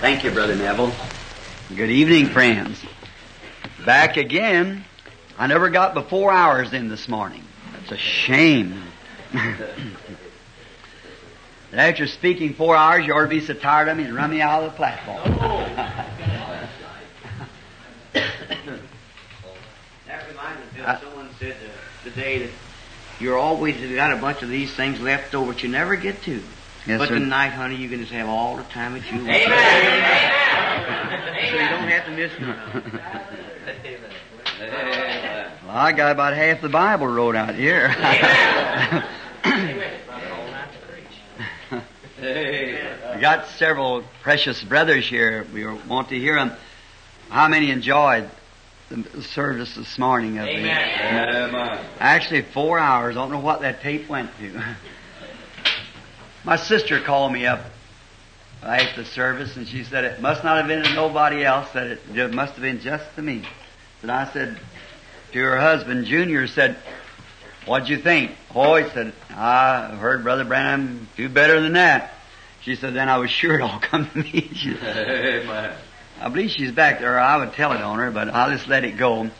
Thank you, Brother Neville. Good evening, friends. Back again. I never got but four hours in this morning. That's a shame. and after speaking four hours, you ought to be so tired of me and run me out of the platform. That reminds me, Bill, someone said today that you're always got a bunch of these things left over that you never get to. Yes, but sir. tonight, honey, you can just have all the time that you want. Amen. So you don't have to miss none. Well, I got about half the Bible wrote out here. we got several precious brothers here. We want to hear them. How many enjoyed the service this morning? Of the- Amen. Actually, four hours. I don't know what that tape went to. My sister called me up after the service, and she said it must not have been to nobody else. That it must have been just to me. And I said to her husband, Junior, said, "What'd you think?" Oh, he said, "I heard Brother Branham do better than that." She said, "Then I was sure it all come to me." She said, Amen. I believe she's back there. I would tell it on her, but I'll just let it go.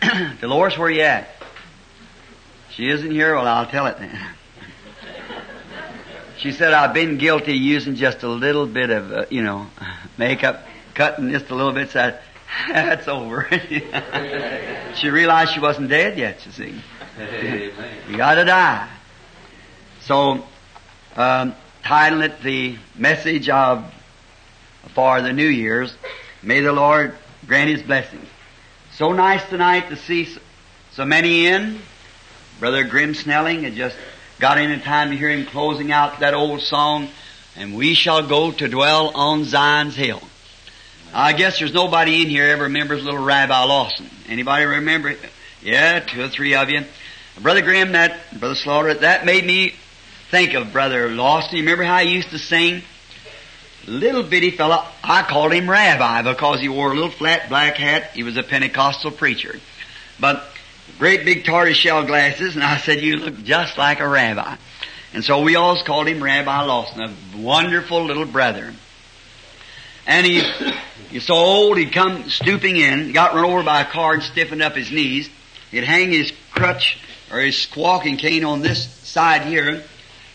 Dolores, where you at? She isn't here. Well, I'll tell it then. She said, I've been guilty of using just a little bit of, uh, you know, makeup, cutting just a little bit. So I- that's over. she realized she wasn't dead yet, you see. Amen. You gotta die. So, um, title it the message of for the New Year's. May the Lord grant His blessings. So nice tonight to see so many in. Brother Graham Snelling had just got in time to hear him closing out that old song, and we shall go to dwell on Zion's hill. I guess there's nobody in here ever remembers little Rabbi Lawson. Anybody remember? it? Yeah, two or three of you. Brother Graham, that Brother Slaughter, that made me think of Brother Lawson. You remember how he used to sing? Little bitty fella, I called him Rabbi because he wore a little flat black hat. He was a Pentecostal preacher. But great big tortoiseshell glasses, and I said, you look just like a rabbi. And so we always called him Rabbi Lawson, a wonderful little brother. And he, he's so old, he'd come stooping in, got run over by a car and stiffened up his knees. He'd hang his crutch or his squawking cane on this side here. And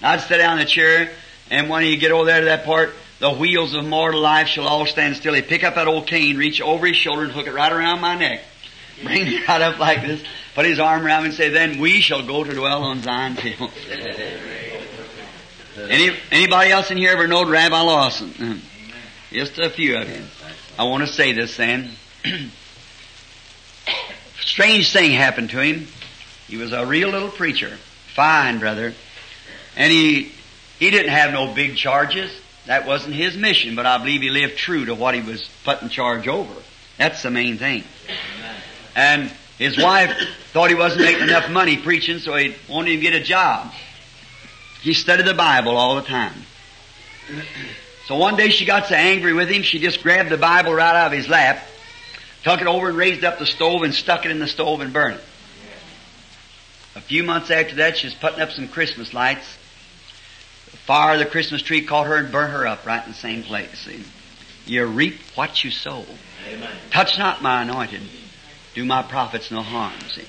I'd sit down in the chair, and when he'd get over there to that part, the wheels of mortal life shall all stand still. He'd pick up that old cane, reach over his shoulder, and hook it right around my neck. Bring God up like this, put his arm around me and say, then we shall go to dwell on Zion's hill. Any, anybody else in here ever knowed Rabbi Lawson? Hmm. Just a few of you. I want to say this then. Strange thing happened to him. He was a real little preacher. Fine, brother. And he, he didn't have no big charges. That wasn't his mission, but I believe he lived true to what he was put in charge over. That's the main thing. And his wife thought he wasn't making enough money preaching, so he wanted him to get a job. He studied the Bible all the time. So one day she got so angry with him, she just grabbed the Bible right out of his lap, took it over and raised up the stove and stuck it in the stove and burned it. A few months after that, she was putting up some Christmas lights. The fire of the Christmas tree caught her and burnt her up right in the same place. See? You reap what you sow. Amen. Touch not my anointed. Do my prophets no harm. See?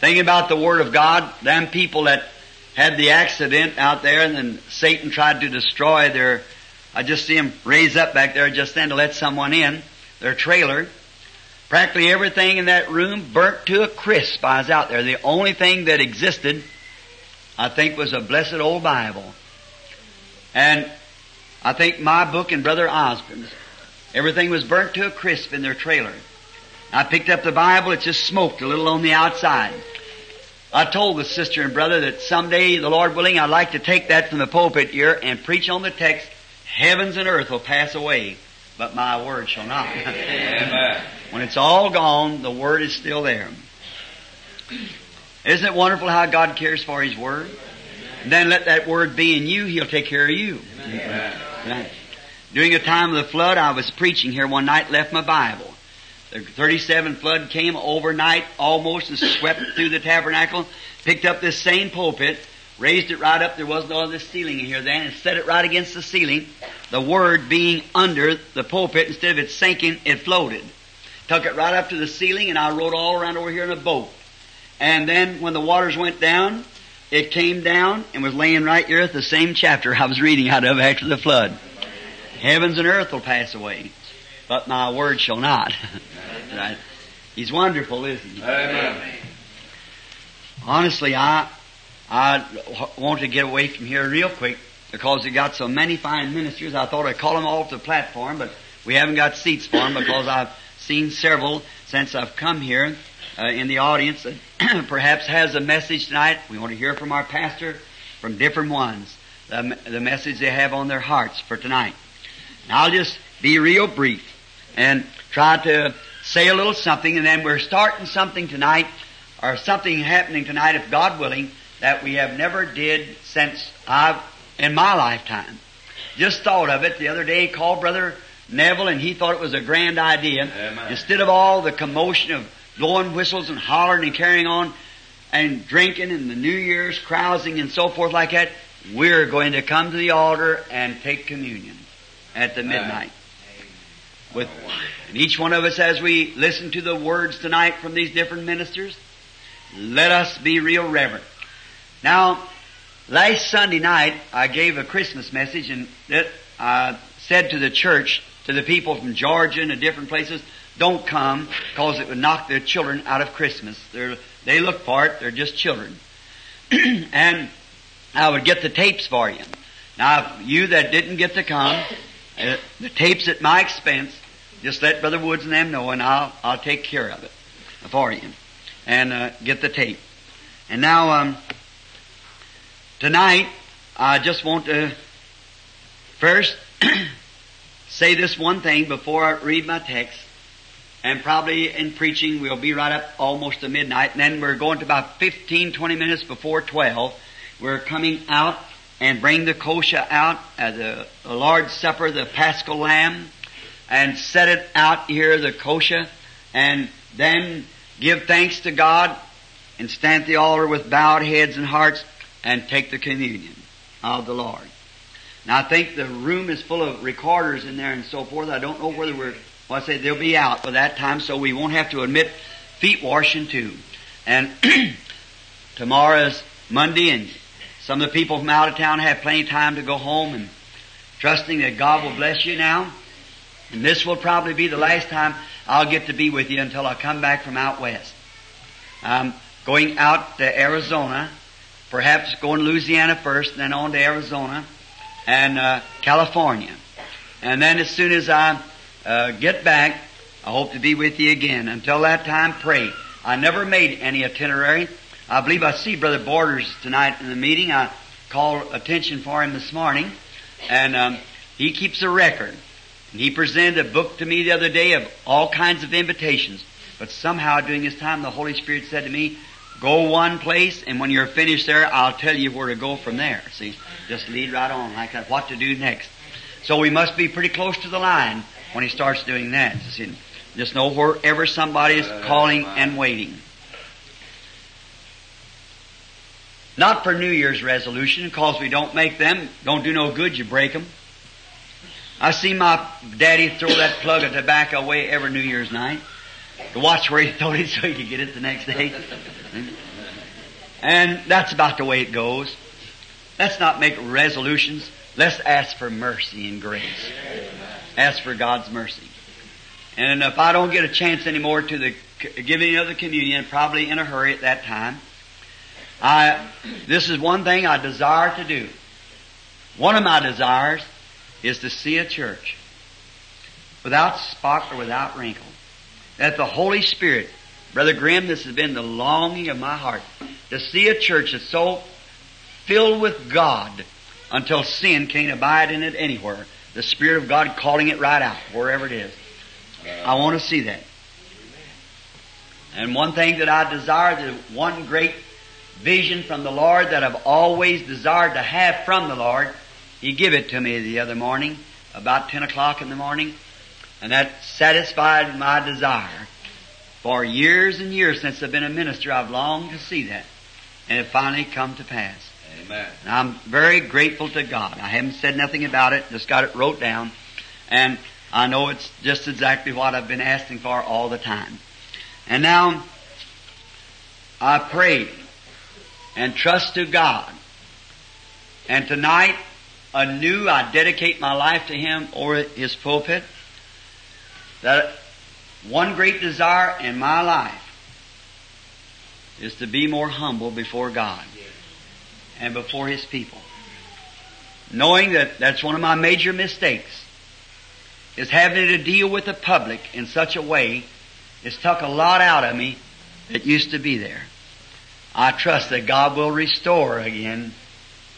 Thinking about the Word of God, them people that had the accident out there and then Satan tried to destroy their, I just see him raise up back there just then to let someone in, their trailer. Practically everything in that room burnt to a crisp. I was out there. The only thing that existed, I think, was a blessed old Bible. And I think my book and Brother Osborn's, everything was burnt to a crisp in their trailer. I picked up the Bible, it just smoked a little on the outside. I told the sister and brother that someday, the Lord willing, I'd like to take that from the pulpit here and preach on the text, heavens and earth will pass away, but my word shall not. When it's all gone, the word is still there. Isn't it wonderful how God cares for His word? And then let that word be in you, He'll take care of you. Right. During the time of the flood, I was preaching here one night, left my Bible. The 37 flood came overnight almost and swept through the tabernacle, picked up this same pulpit, raised it right up. There wasn't all this ceiling in here then, and set it right against the ceiling. The Word being under the pulpit, instead of it sinking, it floated. Took it right up to the ceiling, and I rode all around over here in a boat. And then when the waters went down, it came down and was laying right here at the same chapter I was reading out of after the flood. Heavens and earth will pass away, but my word shall not. right? He's wonderful, isn't he? Amen. Honestly, I I want to get away from here real quick because we got so many fine ministers. I thought I'd call them all to the platform, but we haven't got seats for them because I've seen several since I've come here uh, in the audience that perhaps has a message tonight. We want to hear from our pastor, from different ones, the, the message they have on their hearts for tonight. Now I'll just be real brief and try to say a little something, and then we're starting something tonight, or something happening tonight, if God willing, that we have never did since I've in my lifetime. Just thought of it the other day. Called Brother Neville, and he thought it was a grand idea. Amen. Instead of all the commotion of blowing whistles and hollering and carrying on and drinking and the New Year's carousing and so forth like that, we're going to come to the altar and take communion at the midnight. With and each one of us, as we listen to the words tonight from these different ministers, let us be real reverent. Now, last Sunday night, I gave a Christmas message and I said to the church, to the people from Georgia and different places, don't come because it would knock their children out of Christmas. They're, they look for it, they're just children. and I would get the tapes for you. Now, you that didn't get to come, the tapes at my expense, just let Brother Woods and them know and I'll, I'll take care of it for you. And uh, get the tape. And now, um, Tonight, I just want to first say this one thing before I read my text. And probably in preaching, we'll be right up almost to midnight. And then we're going to about 15, 20 minutes before 12. We're coming out and bring the kosher out, uh, the, the Lord's Supper, the Paschal Lamb, and set it out here, the kosher, and then give thanks to God and stand at the altar with bowed heads and hearts and take the communion of the Lord. Now I think the room is full of recorders in there and so forth. I don't know whether we're, well I say they'll be out by that time so we won't have to admit feet washing too. And tomorrow is Monday and some of the people from out of town have plenty of time to go home and trusting that God will bless you now. And this will probably be the last time I'll get to be with you until I come back from out west. I'm going out to Arizona perhaps going to Louisiana first, then on to Arizona and uh, California. And then as soon as I uh, get back, I hope to be with you again. Until that time, pray. I never made any itinerary. I believe I see Brother Borders tonight in the meeting. I called attention for him this morning, and um, he keeps a record. And he presented a book to me the other day of all kinds of invitations. But somehow during this time, the Holy Spirit said to me, Go one place, and when you're finished there, I'll tell you where to go from there. See, just lead right on like that. What to do next? So we must be pretty close to the line when he starts doing that. See, just know wherever somebody is calling and waiting. Not for New Year's resolution, because we don't make them, don't do no good, you break them. I see my daddy throw that plug of tobacco away every New Year's night to watch where he threw it so he could get it the next day. And that's about the way it goes. Let's not make resolutions. Let's ask for mercy and grace. Ask for God's mercy. And if I don't get a chance anymore to the giving of the communion, probably in a hurry at that time, I, this is one thing I desire to do. One of my desires is to see a church without spot or without wrinkle. That the Holy Spirit Brother Graham, this has been the longing of my heart to see a church that's so filled with God until sin can't abide in it anywhere. The Spirit of God calling it right out, wherever it is. I want to see that. And one thing that I desire, the one great vision from the Lord that I've always desired to have from the Lord, He gave it to me the other morning, about 10 o'clock in the morning, and that satisfied my desire. For years and years since I've been a minister, I've longed to see that. And it finally come to pass. Amen. And I'm very grateful to God. I haven't said nothing about it, just got it wrote down. And I know it's just exactly what I've been asking for all the time. And now, I pray and trust to God. And tonight, anew, I dedicate my life to Him or His pulpit. That one great desire in my life is to be more humble before God and before His people. Knowing that that's one of my major mistakes is having to deal with the public in such a way it's took a lot out of me that used to be there. I trust that God will restore again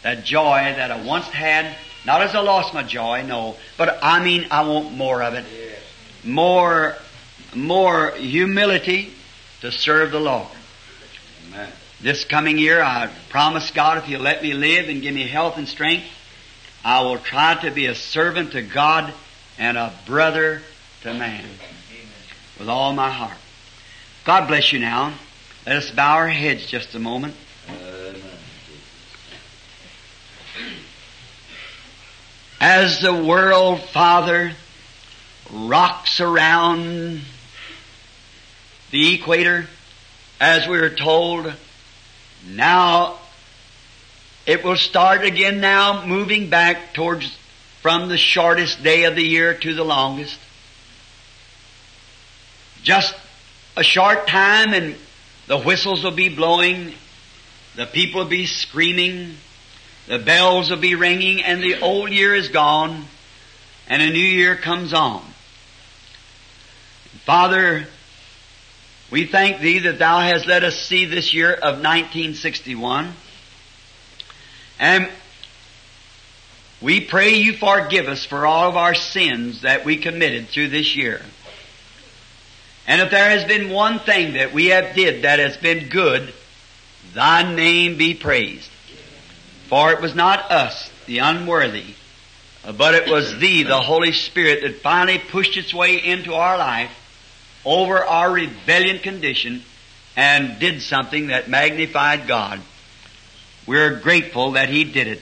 that joy that I once had. Not as I lost my joy, no, but I mean I want more of it. More, more humility to serve the Lord. Amen. This coming year, I promise God if He'll let me live and give me health and strength, I will try to be a servant to God and a brother to man with all my heart. God bless you now. Let us bow our heads just a moment. As the world, Father, rocks around the equator, as we are told, now it will start again now, moving back towards from the shortest day of the year to the longest. Just a short time and the whistles will be blowing, the people will be screaming, the bells will be ringing, and the old year is gone, and a new year comes on. Father, we thank Thee that Thou hast let us see this year of 1961. And we pray You forgive us for all of our sins that we committed through this year. And if there has been one thing that we have did that has been good, Thy name be praised. For it was not us, the unworthy, but it was Thee, the Holy Spirit, that finally pushed its way into our life over our rebellion condition and did something that magnified God. We're grateful that He did it.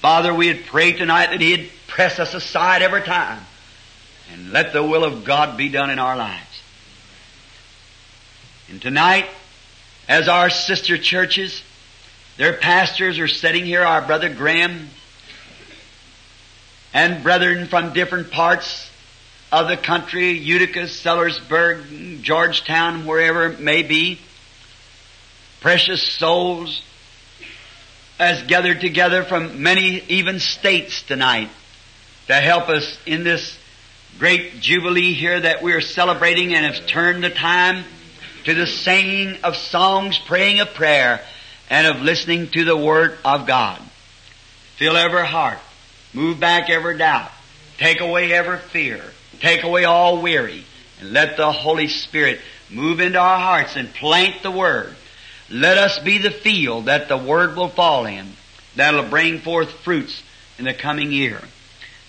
Father, we had prayed tonight that He'd press us aside every time and let the will of God be done in our lives. And tonight, as our sister churches, their pastors are sitting here, our brother Graham, and brethren from different parts of the country, Utica, Sellersburg, Georgetown, wherever it may be, precious souls as gathered together from many even states tonight to help us in this great jubilee here that we are celebrating and have turned the time to the singing of songs, praying of prayer, and of listening to the Word of God. Fill every heart. Move back every doubt. Take away every fear. Take away all weary. And let the Holy Spirit move into our hearts and plant the Word. Let us be the field that the Word will fall in. That'll bring forth fruits in the coming year.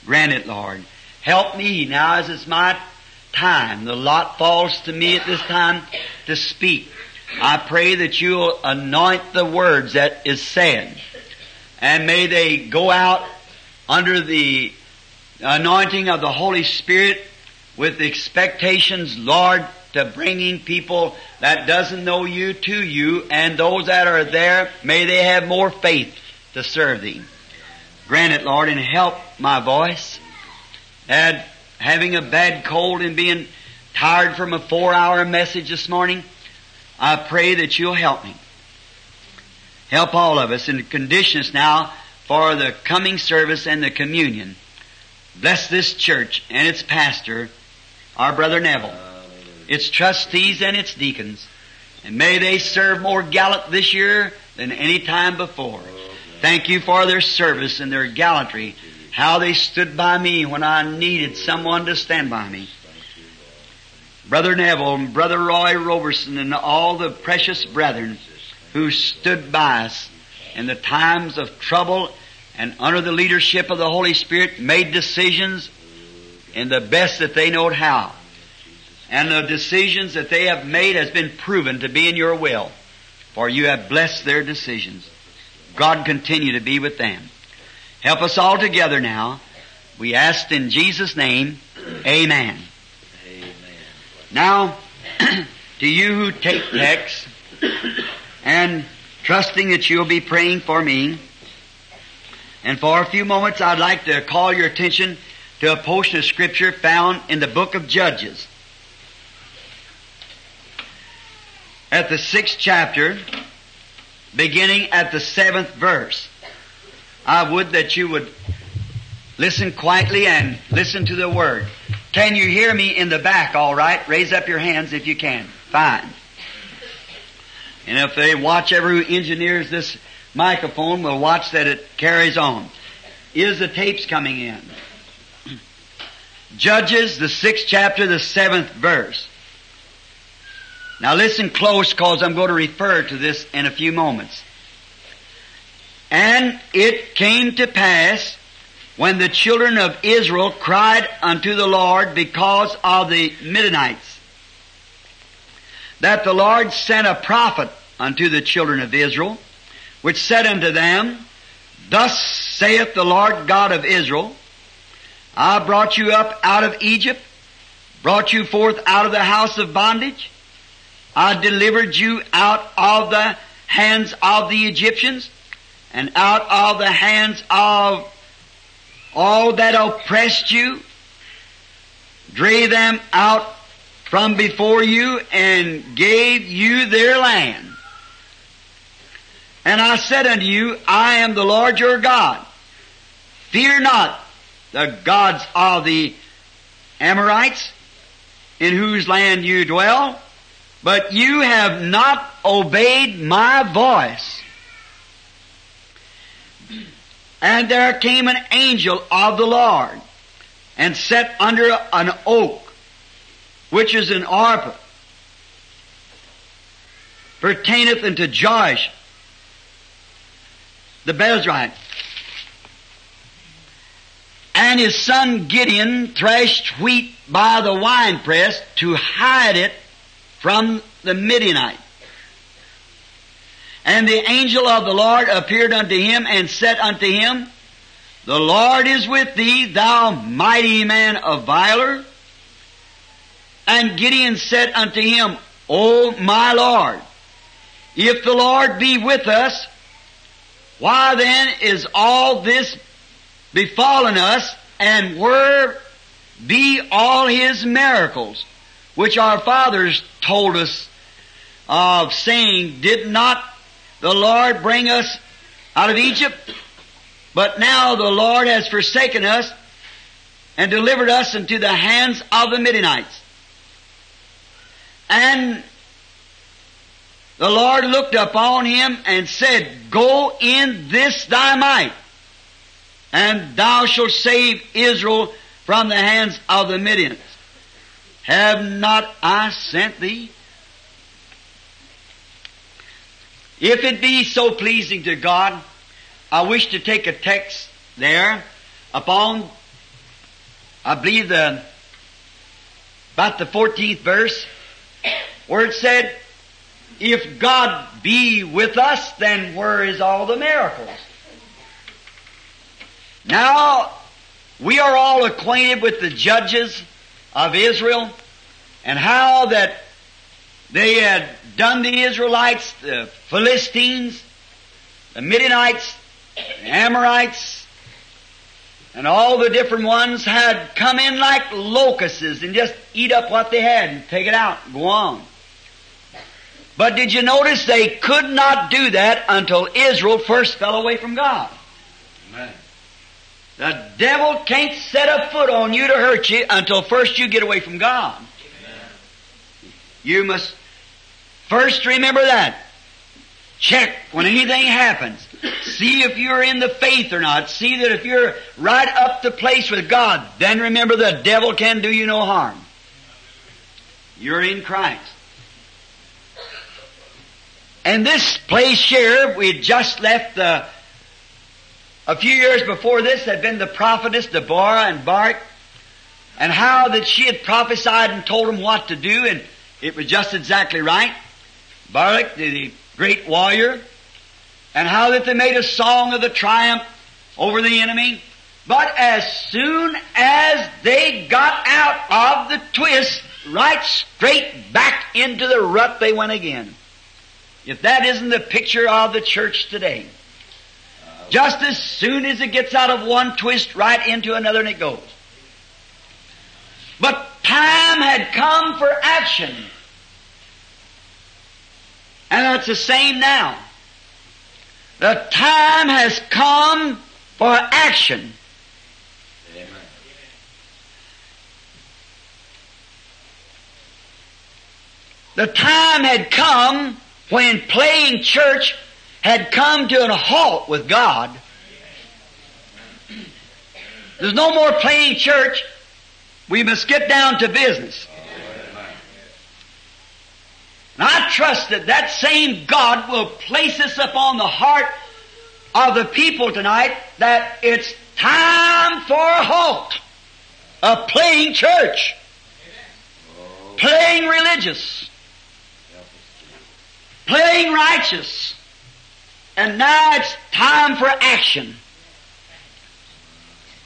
Grant it, Lord. Help me now as it's my time. The lot falls to me at this time to speak. I pray that you'll anoint the words that is said. And may they go out under the anointing of the Holy Spirit with expectations, Lord, to bringing people that doesn't know you to you and those that are there, may they have more faith to serve thee. Grant it, Lord, and help my voice. And having a bad cold and being tired from a four hour message this morning, I pray that you'll help me. Help all of us and condition us now for the coming service and the communion. Bless this church and its pastor, our brother Neville, its trustees and its deacons. And may they serve more gallant this year than any time before. Thank you for their service and their gallantry. How they stood by me when I needed someone to stand by me. Brother Neville and Brother Roy Roberson and all the precious brethren who stood by us in the times of trouble and under the leadership of the Holy Spirit made decisions in the best that they knowed how. And the decisions that they have made has been proven to be in your will, for you have blessed their decisions. God continue to be with them. Help us all together now. We ask in Jesus' name, Amen. Amen. Now, to you who take text and trusting that you'll be praying for me, and for a few moments I'd like to call your attention to a portion of scripture found in the book of Judges. At the sixth chapter, beginning at the seventh verse. I would that you would listen quietly and listen to the word. Can you hear me in the back all right? Raise up your hands if you can. Fine. And if they watch every who engineers this microphone will watch that it carries on. Is the tapes coming in? Judges, the sixth chapter, the seventh verse. Now listen close cause I'm going to refer to this in a few moments. And it came to pass when the children of Israel cried unto the Lord because of the Midianites, that the Lord sent a prophet unto the children of Israel, which said unto them, Thus saith the Lord God of Israel, I brought you up out of Egypt, brought you forth out of the house of bondage, I delivered you out of the hands of the Egyptians and out of the hands of all that oppressed you, drave them out from before you and gave you their land. And I said unto you, I am the Lord your God. Fear not the gods of the Amorites in whose land you dwell, but you have not obeyed my voice. And there came an angel of the Lord and sat under an oak, which is an Ophrah, pertaineth unto Joash, the Abiezrite. And his son Gideon threshed wheat by the winepress to hide it from the Midianite. And the angel of the Lord appeared unto him and said unto him, The Lord is with thee, thou mighty man of valor. And Gideon said unto him, O my Lord, if the Lord be with us, why then is all this befallen us, and where be all his miracles, which our fathers told us of, saying, Did not the Lord bring us out of Egypt? But now the Lord has forsaken us and delivered us into the hands of the Midianites. And the Lord looked upon him and said, Go in this thy might, and thou shalt save Israel from the hands of the Midianites. Have not I sent thee? If it be so pleasing to God, I wish to take a text there upon, I believe the, about the 14th verse, where it said, if God be with us, then where is all the miracles? Now, we are all acquainted with the judges of Israel and how that they had done the Israelites, the Philistines, the Midianites, the Amorites, and all the different ones had come in like locusts and just eat up what they had and take it out and go on. But did you notice they could not do that until Israel first fell away from God? Amen. The devil can't set a foot on you to hurt you until first you get away from God. You must first remember that. Check when anything happens. See if you're in the faith or not. See that if you're right up to place with God, then remember the devil can do you no harm. You're in Christ. And this place here, we had just left the, a few years before this had been the prophetess Deborah and Barak, and how that she had prophesied and told them what to do, and it was just exactly right. Barak, the great warrior, and how that they made a song of the triumph over the enemy. But as soon as they got out of the twist, right straight back into the rut they went again. If that isn't the picture of the church today. Just as soon as it gets out of one twist, right into another and it goes. But time had come for action. And it's the same now. The time has come for action. The time had come when playing church had come to a halt with God. There's no more playing church. We must get down to business. And I trust that that same God will place this upon the heart of the people tonight that it's time for a halt of playing church, playing religious, playing righteous. And now it's time for action.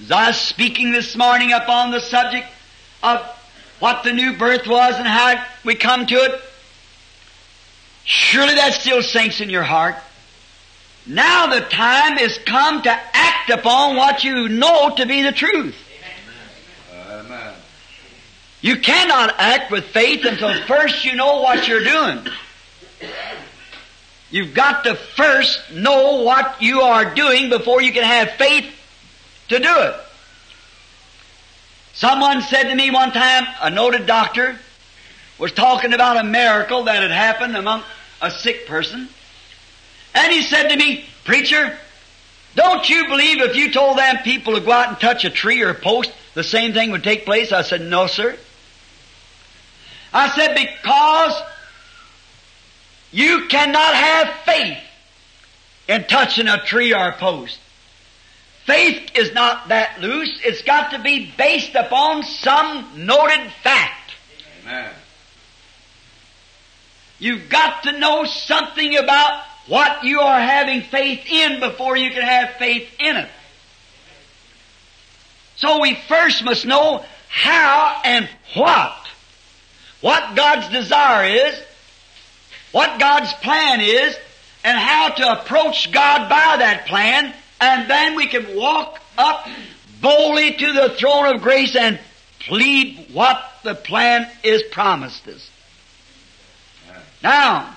Was speaking this morning upon the subject of what the new birth was and how we come to it, surely that still sinks in your heart. Now the time is come to act upon what you know to be the truth. Amen. You cannot act with faith until first you know what you're doing. You've got to first know what you are doing before you can have faith to do it. Someone said to me one time, a noted doctor was talking about a miracle that had happened among a sick person. And he said to me, Preacher, don't you believe if you told them people to go out and touch a tree or a post, the same thing would take place? I said, No, sir. I said, Because you cannot have faith in touching a tree or a post. Faith is not that loose. It's got to be based upon some noted fact. Amen. You've got to know something about what you are having faith in before you can have faith in it. So we first must know how and what. What God's desire is, what God's plan is, and how to approach God by that plan, and then we can walk up boldly to the throne of grace and plead what the plan is promised us. Now,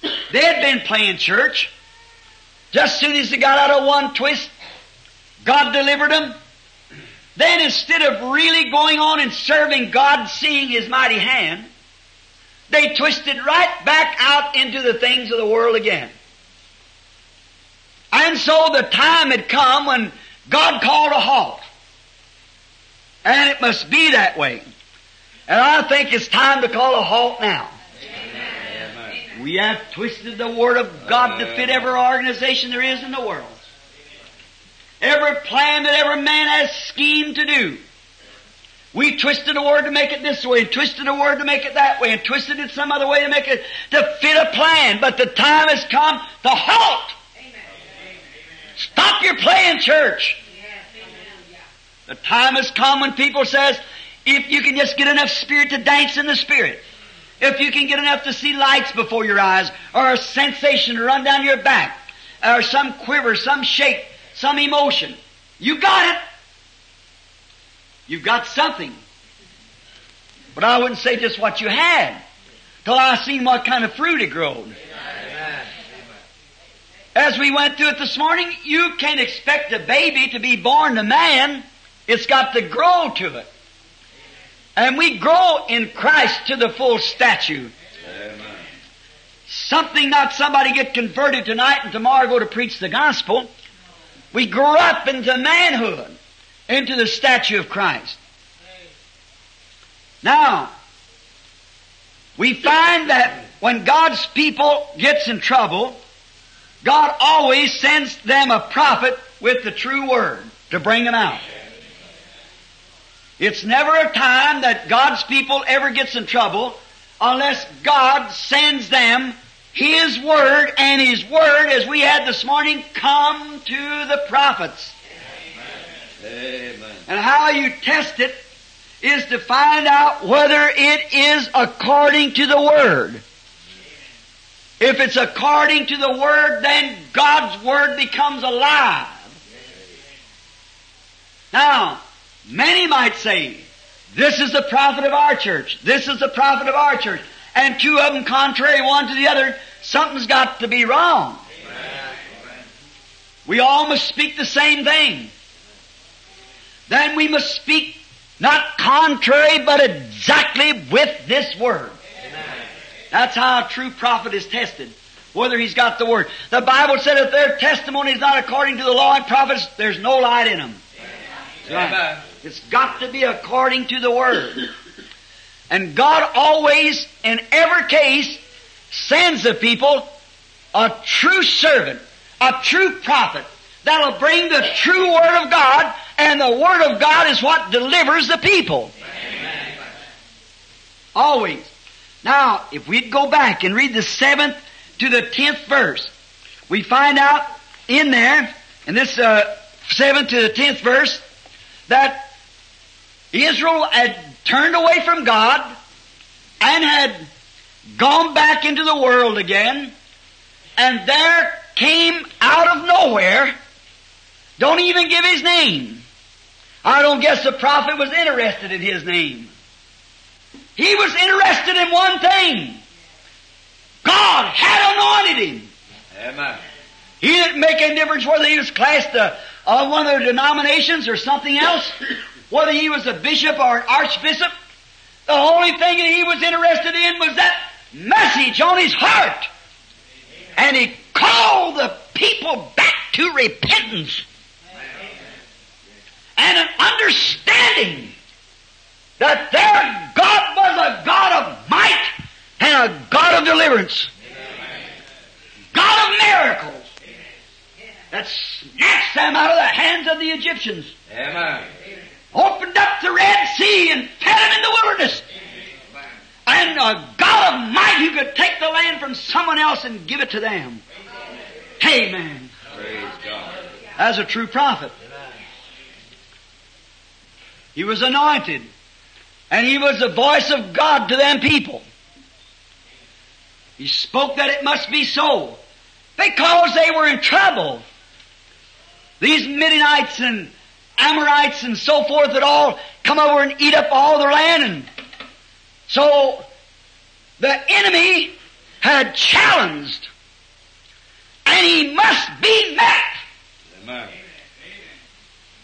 they had been playing church. Just as soon as they got out of one twist, God delivered them. Then instead of really going on and serving God, seeing His mighty hand, they twisted right back out into the things of the world again. And so the time had come when God called a halt. And it must be that way. And I think it's time to call a halt now. Amen. We have twisted the Word of God to fit every organization there is in the world. Every plan that every man has schemed to do. We twisted a word to make it this way, and twisted a word to make it that way, and twisted it some other way to make it to fit a plan. But the time has come to halt. Stop your playing church. The time has come when people says, if you can just get enough spirit to dance in the spirit, if you can get enough to see lights before your eyes, or a sensation to run down your back, or some quiver, some shake, some emotion, you got it. You've got something. But I wouldn't say just what you had, till I seen what kind of fruit it growed. As we went through it this morning, you can't expect a baby to be born to man. It's got to grow to it. And we grow in Christ to the full stature. Something not somebody get converted tonight and tomorrow go to preach the gospel. We grow up into manhood, into the statue of Christ. Now, we find that when God's people gets in trouble, God always sends them a prophet with the true word to bring them out. It's never a time that God's people ever gets in trouble unless God sends them His Word, and His Word, as we had this morning, come to the prophets. Amen. And how you test it is to find out whether it is according to the Word. If it's according to the Word, then God's Word becomes alive. Now, many might say, this is the prophet of our church. This is the prophet of our church. And two of them contrary one to the other. Something's got to be wrong. We all must speak the same thing. Then we must speak not contrary, but exactly with this word. That's how a true prophet is tested. Whether he's got the word. The Bible said if their testimony is not according to the law and prophets, there's no light in them. Amen. It's got to be according to the Word. And God always, in every case, sends the people a true servant, a true prophet that'll bring the true Word of God, and the Word of God is what delivers the people. Always. Now, if we'd go back and read the seventh to the tenth verse, we find out in there, in this uh, seventh to the tenth verse, that Israel had turned away from God and had gone back into the world again, and there came out of nowhere, don't even give his name. I don't guess the prophet was interested in his name. He was interested in one thing. God had anointed him. Amen. He didn't make any difference whether he was classed uh, one of the denominations or something else, whether he was a bishop or an archbishop. The only thing that he was interested in was that message on his heart. And he called the people back to repentance and an understanding that their God was a God of might and a God of deliverance. God of miracles that snatched them out of the hands of the Egyptians, Amen. opened up the Red Sea and fed them in the wilderness. And a God of might who could take the land from someone else and give it to them. Amen. Praise God. As a true prophet. He was anointed. And he was the voice of God to them people. He spoke that it must be so. Because they were in trouble. These Midianites and Amorites and so forth had all come over and eat up all their land and so the enemy had challenged and he must be met. Amen.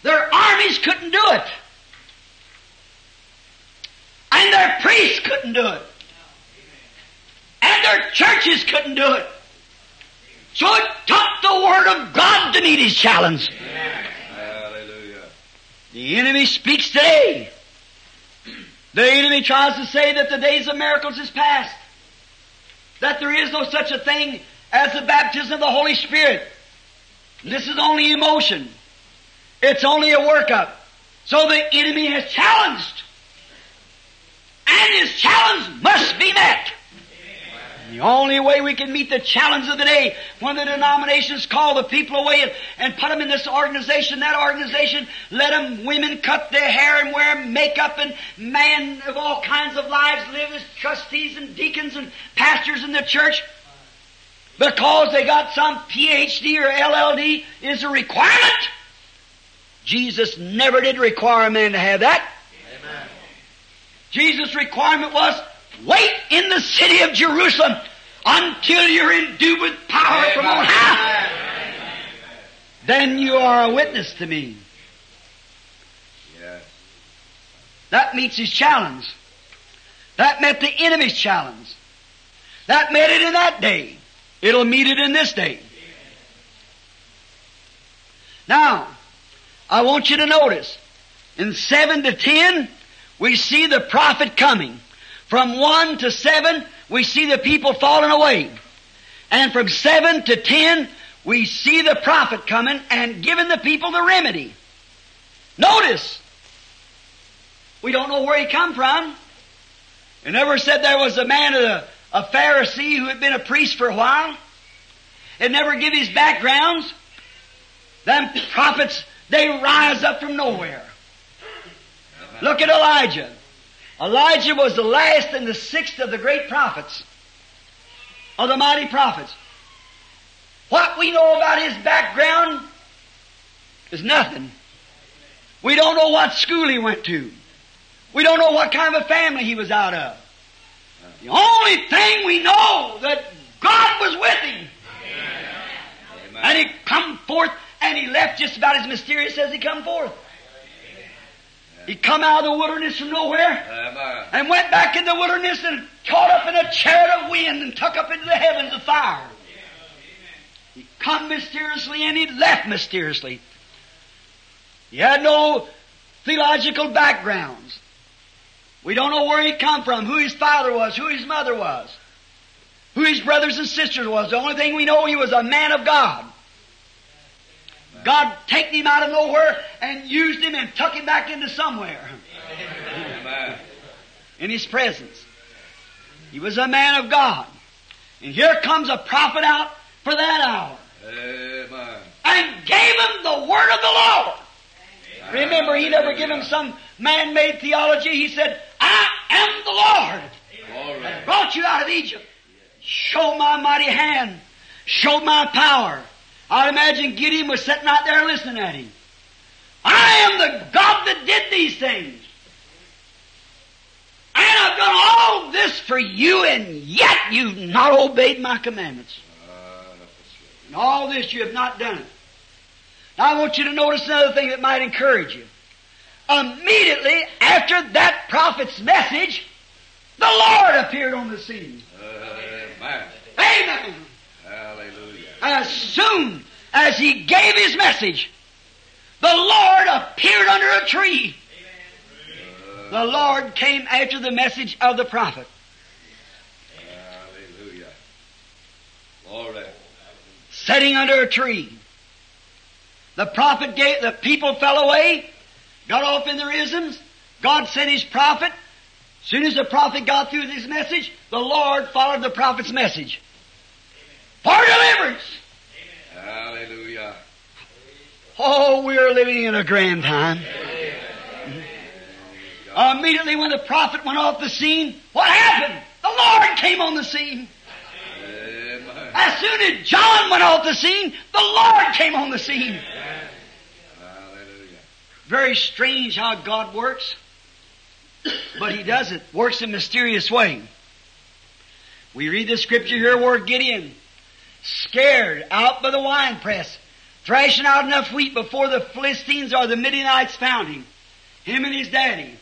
Their armies couldn't do it. And their priests couldn't do it. And their churches couldn't do it. So it took the Word of God to meet his challenge. Hallelujah. The enemy speaks today. The enemy tries to say that the days of miracles is past. That there is no such a thing as the baptism of the Holy Spirit. This is only emotion. It's only a workup. So the enemy has challenged. And his challenge must be met. The only way we can meet the challenge of the day, when the denominations call the people away and, and put them in this organization, that organization, let them, women cut their hair and wear makeup and men of all kinds of lives live as trustees and deacons and pastors in the church, because they got some PhD or LLD is a requirement. Jesus never did require a man to have that. Jesus' requirement was wait in the city of Jerusalem until you're endued with power from on high. Then you are a witness to me. Yes. That meets his challenge. That met the enemy's challenge. That met it in that day. It'll meet it in this day. Now, I want you to notice, in 7 to 10, we see the prophet coming. From 1 to 7, we see the people falling away. And from 7 to 10, we see the prophet coming and giving the people the remedy. Notice, we don't know where he come from. It never said there was a man of a Pharisee who had been a priest for a while, had never give his backgrounds. Them prophets, they rise up from nowhere. Look at Elijah. Elijah was the last and the sixth of the great prophets, of the mighty prophets. What we know about his background is nothing. We don't know what school he went to. We don't know what kind of a family he was out of. The only thing we know that God was with him. Amen. And he come forth and he left just about as mysterious as he come forth. He come out of the wilderness from nowhere Amen. and went back in the wilderness and caught up in a chariot of wind and took up into the heavens of fire. He come mysteriously and he left mysteriously. He had no theological backgrounds. We don't know where he come from, who his father was, who his mother was, who his brothers and sisters was. The only thing we know, he was a man of God. God taken him out of nowhere and used him and tuck him back into somewhere Amen. in his presence. He was a man of God. And here comes a prophet out for that hour Amen. and gave him the word of the Lord. Remember, he never gave him some man-made theology. He said, I am the Lord. Glory. Brought you out of Egypt. Show my mighty hand. Show my power. I'd imagine Gideon was sitting out there listening at him. I am the God that did these things. And I've done all this for you, and yet you've not obeyed my commandments. And all this you have not done it. Now I want you to notice another thing that might encourage you. Immediately after that prophet's message, the Lord appeared on the scene. Uh, Amen. Amen. As soon as he gave his message, the Lord appeared under a tree. The Lord came after the message of the prophet. Hallelujah. Glory. sitting under a tree. The prophet gave, the people fell away, got off in their isms. God sent his prophet. As soon as the prophet got through with his message, the Lord followed the prophet's message. For deliverance. Hallelujah. Oh, we're living in a grand time. Immediately when the prophet went off the scene, what happened? The Lord came on the scene. Amen. As soon as John went off the scene, the Lord came on the scene. Hallelujah. Very strange how God works. But He does it. Works in a mysterious way. We read the scripture here where Gideon, scared out by the winepress, thrashing out enough wheat before the Philistines or the Midianites found him. Him and his daddy.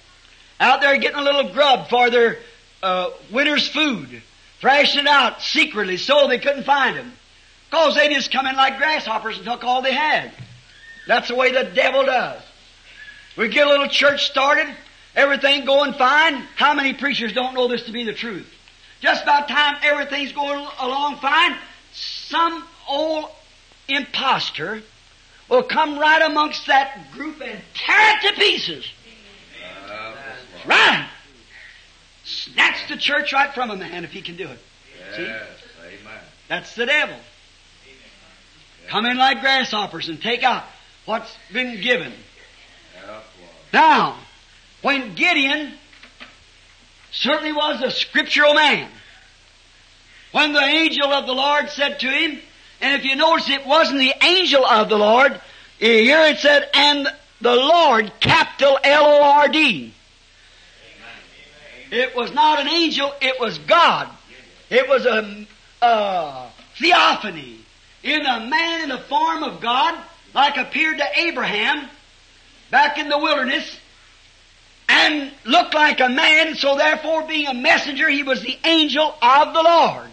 Out there getting a little grub for their uh, winter's food. Thrashing it out secretly so they couldn't find him. Cause they just come in like grasshoppers and took all they had. That's the way the devil does. We get a little church started, everything going fine. How many preachers don't know this to be the truth? Just about time everything's going along fine, some old impostor will come right amongst that group and tear it to pieces. Right. Snatch the church right from a man if he can do it. See? Yes. Amen. That's the devil. Come in like grasshoppers and take out what's been given. Now, when Gideon certainly was a scriptural man, when the angel of the Lord said to him, and if you notice it wasn't the angel of the Lord, here it said, and the Lord, capital L-O-R-D. It was not an angel, it was God. It was a, a theophany in a man in the form of God, like appeared to Abraham back in the wilderness, and looked like a man, so therefore being a messenger, he was the angel of the Lord.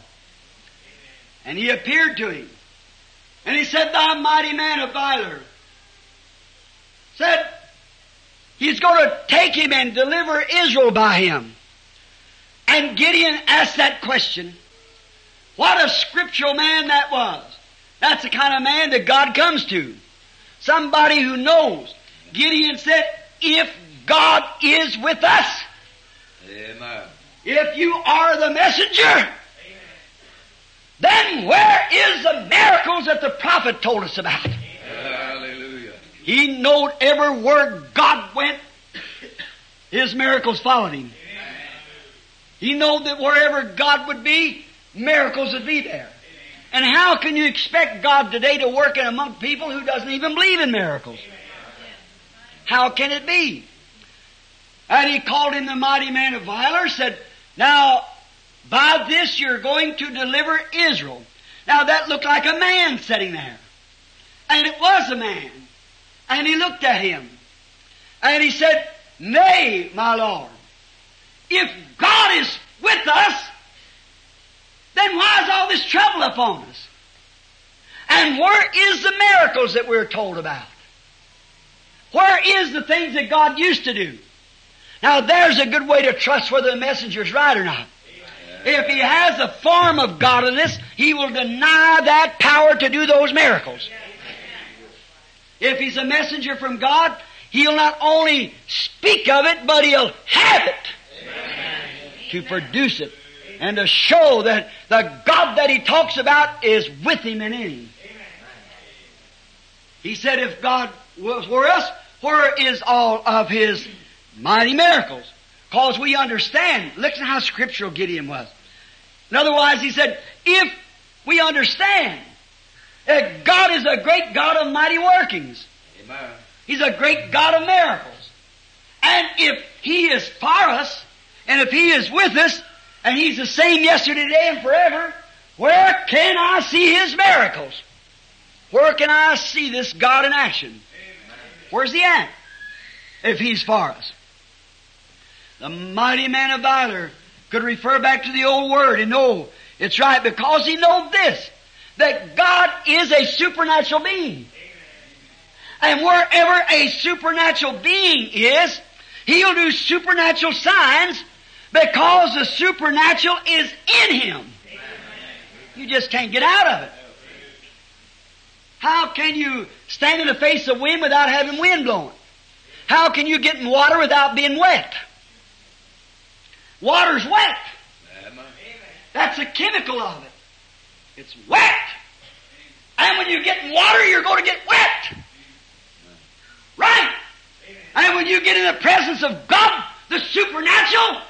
And he appeared to him. And he said, Thou mighty man of valor. Said, He's going to take him and deliver Israel by him. And Gideon asked that question. What a scriptural man that was. That's the kind of man that God comes to. Somebody who knows. Gideon said, if God is with us, Amen. if you are the messenger, then where is the miracles that the prophet told us about? Hallelujah. He knowed every word God went, his miracles followed him. He knowed that wherever God would be, miracles would be there. And how can you expect God today to work in among people who doesn't even believe in miracles? How can it be? And he called him the mighty man of valor, said, Now, by this you're going to deliver Israel. Now that looked like a man sitting there. And it was a man. And he looked at him. And he said, Nay, my Lord, if God is with us, then why is all this trouble upon us? And where is the miracles that we're told about? Where is the things that God used to do? Now there's a good way to trust whether the messenger's right or not. If he has a form of godliness, he will deny that power to do those miracles. If he's a messenger from God, he'll not only speak of it, but he'll have it to produce it and to show that the God that he talks about is with him and in him. He said, if God was for us, where is all of his mighty miracles? Cause we understand. Listen how scriptural Gideon was. In other words, he said, if we understand that God is a great God of mighty workings, Amen. He's a great God of miracles. And if He is for us, and if He is with us, and He's the same yesterday, today, and forever, where can I see His miracles? Where can I see this God in action? Where's He at? If He's for us. The mighty man of valor could refer back to the old word and know it's right because he knows this, that God is a supernatural being. And wherever a supernatural being is, he'll do supernatural signs because the supernatural is in him. You just can't get out of it. How can you stand in the face of wind without having wind blowing? How can you get in water without being wet? Water's wet. That's a chemical of it. It's wet. And when you get in water, you're going to get wet. Right? And when you get in the presence of God, the supernatural,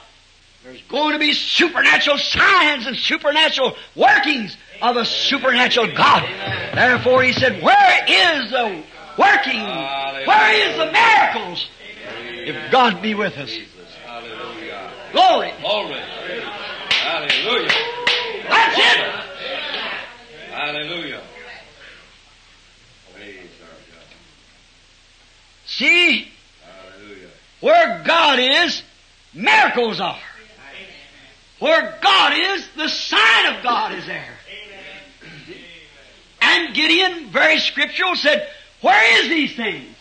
there's going to be supernatural signs and supernatural workings of a supernatural God. Therefore, he said, where is the working? Where is the miracles? If God be with us. Glory. Glory. Hallelujah. That's it. Hallelujah. Praise our God. See, Hallelujah. where God is, miracles are. Where God is, the sign of God is there. And Gideon, very scriptural, said, where is these things?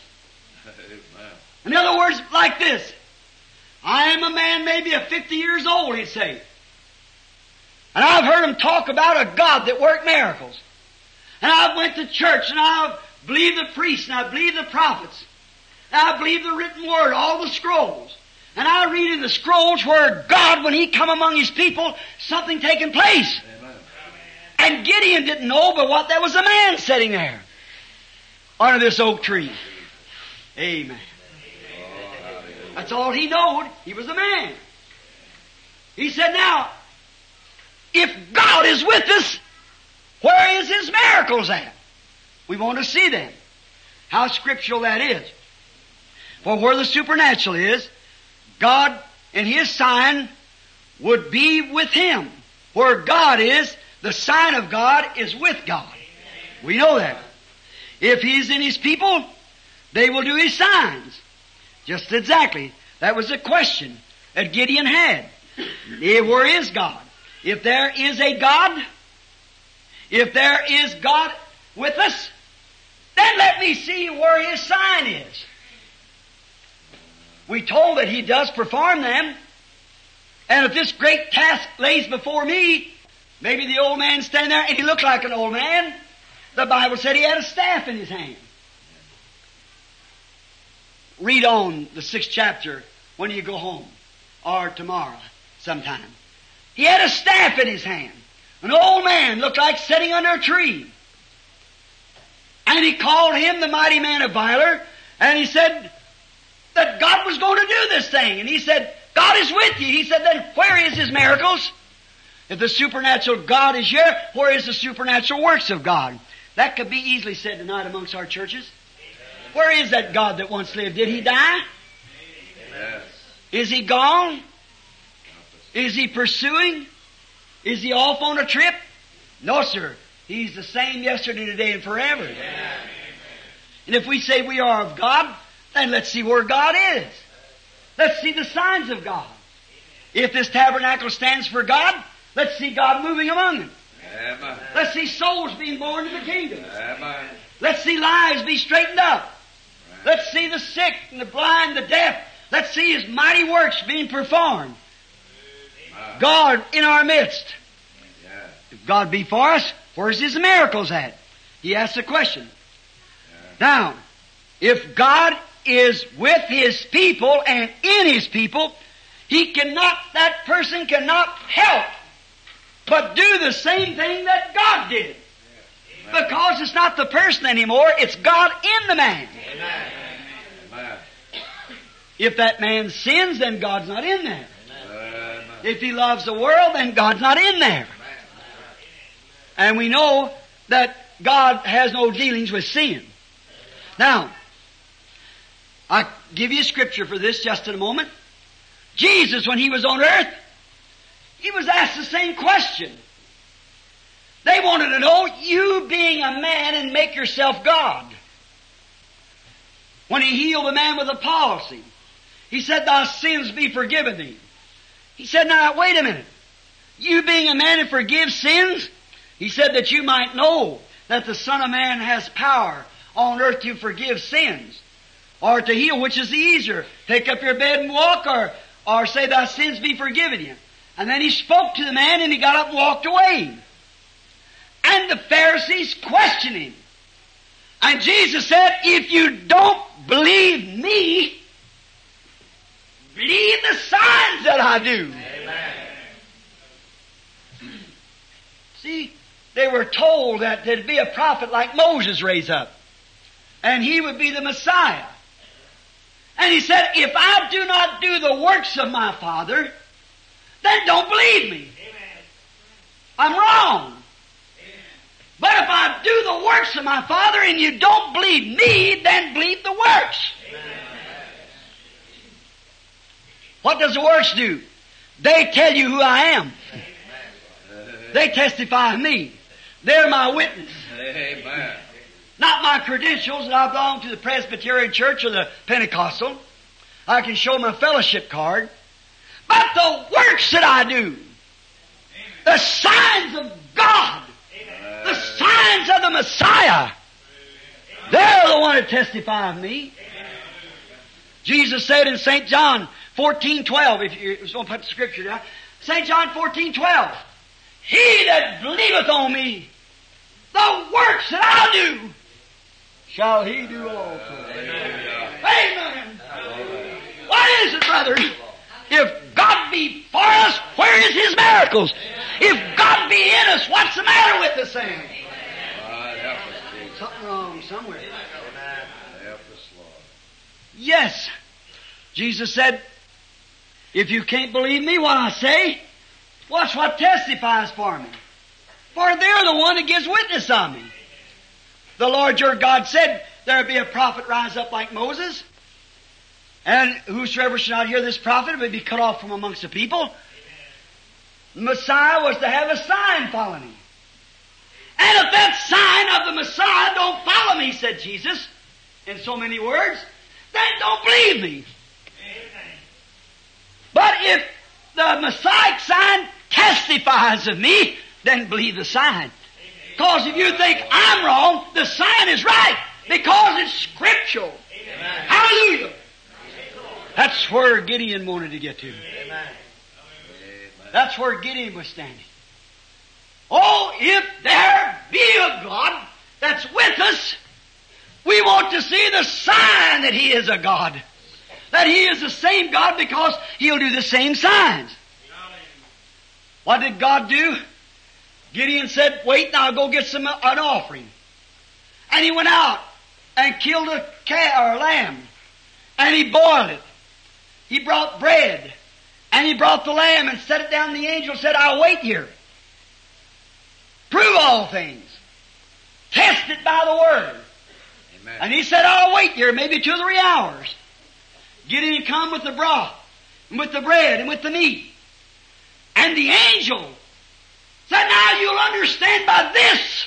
In other words, like this. I am a man maybe of 50 years old, he'd say. And I've heard him talk about a God that worked miracles. And I've went to church and I've believed the priests and I believe the prophets. And I believe the written word, all the scrolls. And I read in the scrolls where God, when He come among His people, something taking place. Amen. And Gideon didn't know but what there was a man sitting there under this oak tree. Amen. That's all he knowed. He was a man. He said, now, if God is with us, where is His miracles at? We want to see them. How scriptural that is. For where the supernatural is, God and His sign would be with Him. Where God is, the sign of God is with God. We know that. If He's in His people, they will do His signs. Just exactly. That was the question that Gideon had. Eh, Where is God? If there is a God, if there is God with us, then let me see where His sign is. We told that He does perform them. And if this great task lays before me, maybe the old man standing there and he looked like an old man. The Bible said he had a staff in his hand. Read on the sixth chapter when you go home or tomorrow sometime. He had a staff in his hand. An old man looked like sitting under a tree. And he called him the mighty man of valor, and he said that God was going to do this thing. And he said, God is with you. He said, then where is his miracles? If the supernatural God is here, where is the supernatural works of God? That could be easily said tonight amongst our churches. Where is that God that once lived? Did he die? Yes. Is he gone? Is he pursuing? Is he off on a trip? No, sir. He's the same yesterday, today, and forever. And if we say we are of God, then let's see where God is. Let's see the signs of God. If this tabernacle stands for God, let's see God moving among them. Amen. Let's see souls being born in the kingdom. Amen. Let's see lives be straightened up. Let's see the sick and the blind, the deaf. Let's see His mighty works being performed. God in our midst. If God be for us, where's His miracles at? He asks the question. Now, if God is with His people and in His people, He cannot, that person cannot help but do the same thing that God did. Because it's not the person anymore, it's God in the man. Amen. If that man sins, then God's not in there. Amen. If he loves the world, then God's not in there. And we know that God has no dealings with sin. Now, I'll give you scripture for this just in a moment. Jesus, when he was on earth, he was asked the same question. They wanted to know, you being a man and make yourself God. When he healed a man with a palsy, he said, thy sins be forgiven thee. He said, now wait a minute. You being a man and forgive sins? He said that you might know that the Son of Man has power on earth to forgive sins. Or to heal, which is easier. Take up your bed and walk or, or say thy sins be forgiven you. And then he spoke to the man and he got up and walked away. And the Pharisees questioned him. And Jesus said, if you don't believe me, believe the signs that I do. Amen. See, they were told that there'd be a prophet like Moses raised up. And he would be the Messiah. And he said, if I do not do the works of my Father, then don't believe me. I'm wrong. But if I do the works of my Father and you don't believe me, then believe the works. What does the works do? They tell you who I am. They testify of me. They're my witness. Amen. Not my credentials that I belong to the Presbyterian Church or the Pentecostal. I can show my fellowship card. But the works that I do, the signs of God, signs of the Messiah, they're the one that testify of me. Jesus said in St. John 14, 12, if you just want to put the scripture down, St. John 14, 12, He that believeth on me, the works that I do, shall he do also. Amen. What is it, brother? If God be for us, where is His miracles? If God be in us, what's the matter with us then? God help us, Jesus. Something wrong somewhere. Yes. Jesus said, if you can't believe me what I say, watch what testifies for me. For they're the one that gives witness on me. The Lord your God said, there'll be a prophet rise up like Moses. And whosoever shall not hear this prophet will be cut off from amongst the people. The Messiah was to have a sign following him. And if that sign of the Messiah don't follow me, said Jesus, in so many words, then don't believe me. But if the Messiah sign testifies of me, then believe the sign. Because if you think I'm wrong, the sign is right. Because it's scriptural. Hallelujah. That's where Gideon wanted to get to. That's where Gideon was standing. Oh, if there be a God that's with us, we want to see the sign that He is a God. That He is the same God because He'll do the same signs. What did God do? Gideon said, wait, now I'll go get some, uh, an offering. And he went out and killed a cat or a lamb. And he boiled it. He brought bread. And he brought the lamb and set it down. The angel said, I'll wait here. Prove all things. Test it by the word. Amen. And he said, I'll wait here maybe two or three hours. Gideon come with the broth, and with the bread, and with the meat. And the angel said, now you'll understand by this.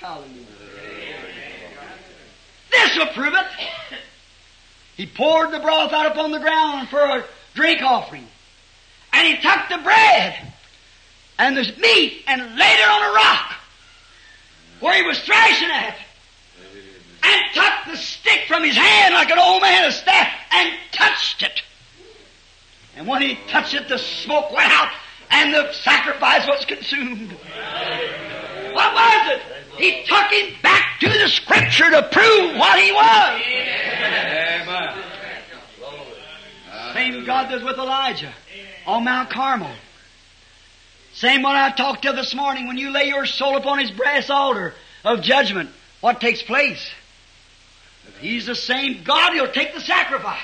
Hallelujah. This will prove it. He poured the broth out upon the ground for a drink offering. And he took the bread and the meat and laid it on a rock where he was thrashing at and took the stick from his hand like an old man a staff and touched it. And when he touched it, the smoke went out and the sacrifice was consumed. What was it? He took him back to the scripture to prove what he was. Same God does with Elijah on Mount Carmel. Same one I talked to this morning. When you lay your soul upon his brass altar of judgment, what takes place? If he's the same God, he'll take the sacrifice.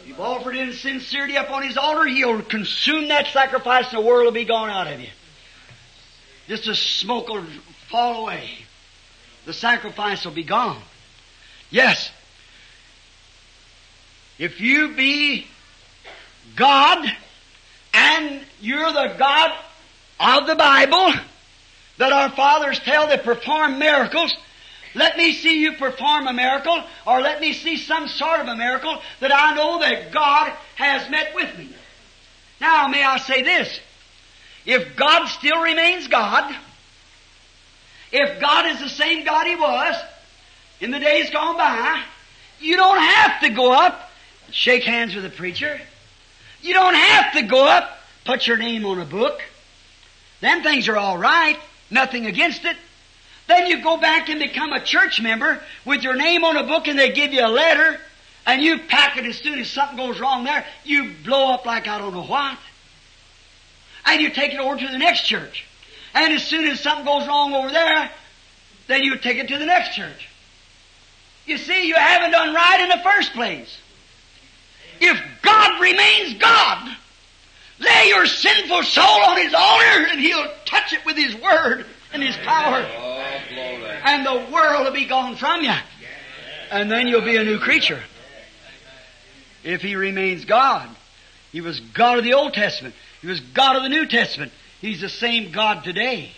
If you've offered in sincerity upon his altar, he'll consume that sacrifice and the world will be gone out of you. Just the smoke will fall away. The sacrifice will be gone. Yes, if you be God and you're the God of the Bible that our fathers tell that perform miracles, let me see you perform a miracle or let me see some sort of a miracle that I know that God has met with me. Now may I say this? If God still remains God, if God is the same God He was in the days gone by, you don't have to go up and shake hands with a preacher. You don't have to go up, put your name on a book. Them things are all right. Nothing against it. Then you go back and become a church member with your name on a book and they give you a letter and you pack it as soon as something goes wrong there, you blow up like I don't know what. And you take it over to the next church. And as soon as something goes wrong over there, then you take it to the next church. You see, you haven't done right in the first place. If God remains God, lay your sinful soul on His altar and He'll touch it with His Word and His power. And the world will be gone from you. And then you'll be a new creature. If He remains God. He was God of the Old Testament. He was God of the New Testament. He's the same God today.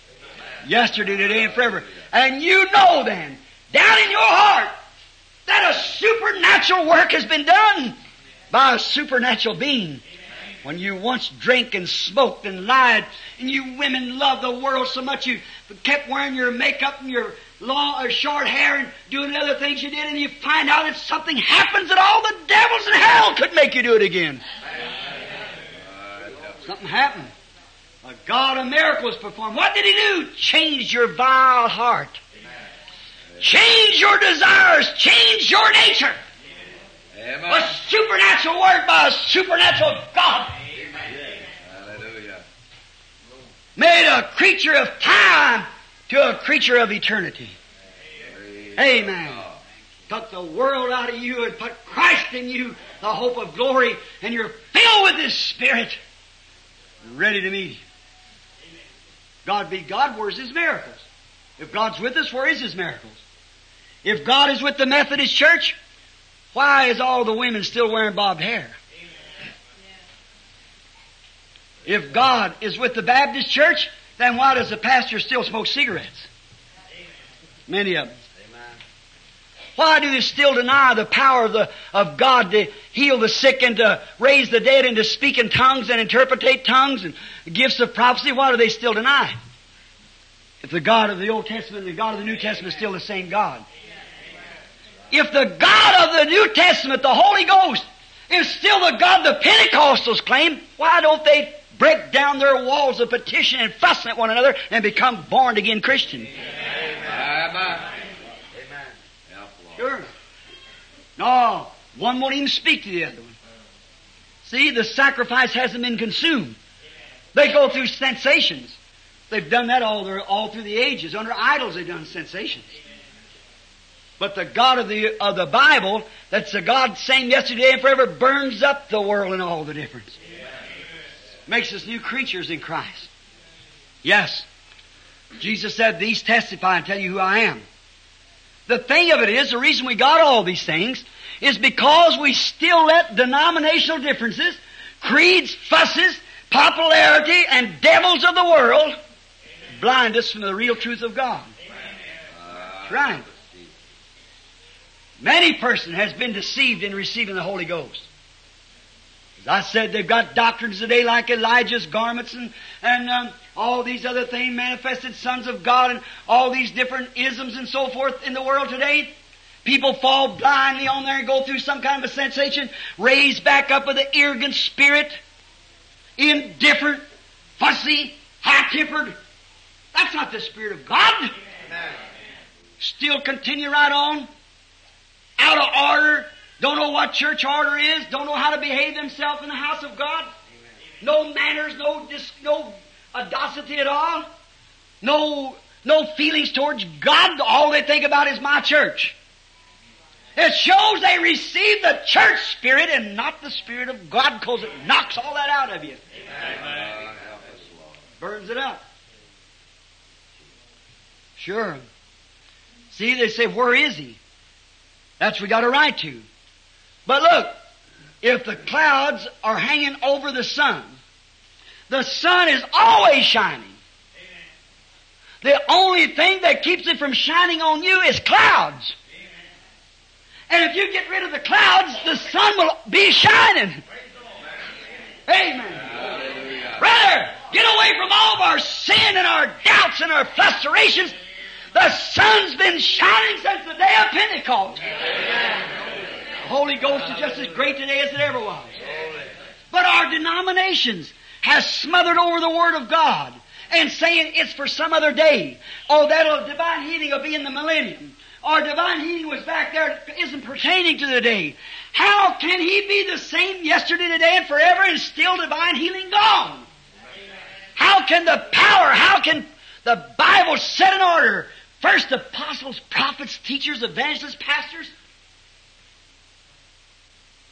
Yesterday, today, and forever. And you know then, down in your heart, that a supernatural work has been done by a supernatural being. When you once drank and smoked and lied, and you women loved the world so much you kept wearing your makeup and your long or short hair and doing the other things you did, and you find out that something happens that all the devils in hell could make you do it again. Something happened. A God of miracles performed. What did He do? Change your vile heart. Change your desires. Change your nature. A supernatural word by a supernatural God. Hallelujah. Made a creature of time to a creature of eternity. Amen. Took the world out of you and put Christ in you, the hope of glory, and you're filled with His Spirit, ready to meet Him. God be God, where's His miracles? If God's with us, where is His miracles? If God is with the Methodist Church, why is all the women still wearing bobbed hair? If God is with the Baptist Church, then why does the pastor still smoke cigarettes? Many of them. Why do they still deny the power of, the, of God to heal the sick and to raise the dead and to speak in tongues and interpretate tongues and gifts of prophecy? Why do they still deny? If the God of the Old Testament and the God of the New Testament is still the same God. If the God of the New Testament, the Holy Ghost, is still the God the Pentecostals claim, why don't they break down their walls of petition and fussing at one another and become born again Christians? Amen. Help, Lord. Sure. No, one won't even speak to the other one. See, the sacrifice hasn't been consumed. They go through sensations. They've done that all, their, all through the ages. Under idols, they've done sensations. But the God of the, of the Bible, that's the God same yesterday and forever, burns up the world and all the difference. Makes us new creatures in Christ. Yes. Jesus said, these testify and tell you who I am. The thing of it is, the reason we got all these things is because we still let denominational differences, creeds, fusses, popularity, and devils of the world blind us from the real truth of God. That's right. Many person has been deceived in receiving the Holy Ghost. As I said, they've got doctrines today like Elijah's garments and, and um, all these other things, manifested sons of God and all these different isms and so forth in the world today. People fall blindly on there and go through some kind of a sensation, raised back up with an arrogant spirit, indifferent, fussy, high-tempered. That's not the Spirit of God. Still continue right on out of order, don't know what church order is, don't know how to behave themselves in the house of God. No manners, no dis, no audacity at all. No, no feelings towards God. All they think about is my church. It shows they receive the church spirit and not the spirit of God because it knocks all that out of you. Amen. Burns it up. Sure. See, they say, where is he? That's we got a right to. But look, if the clouds are hanging over the sun, the sun is always shining. The only thing that keeps it from shining on you is clouds. And if you get rid of the clouds, the sun will be shining. Amen. Brother, get away from all of our sin and our doubts and our frustrations. The sun's been shining since the day of Pentecost. The Holy Ghost is just as great today as it ever was. But our denominations has smothered over the Word of God and saying it's for some other day. Oh, that'll divine healing will be in the millennium. Or divine healing was back there isn't pertaining to the day. How can He be the same yesterday, today, and forever and still divine healing gone? How can the power, how can the Bible set in order first apostles, prophets, teachers, evangelists, pastors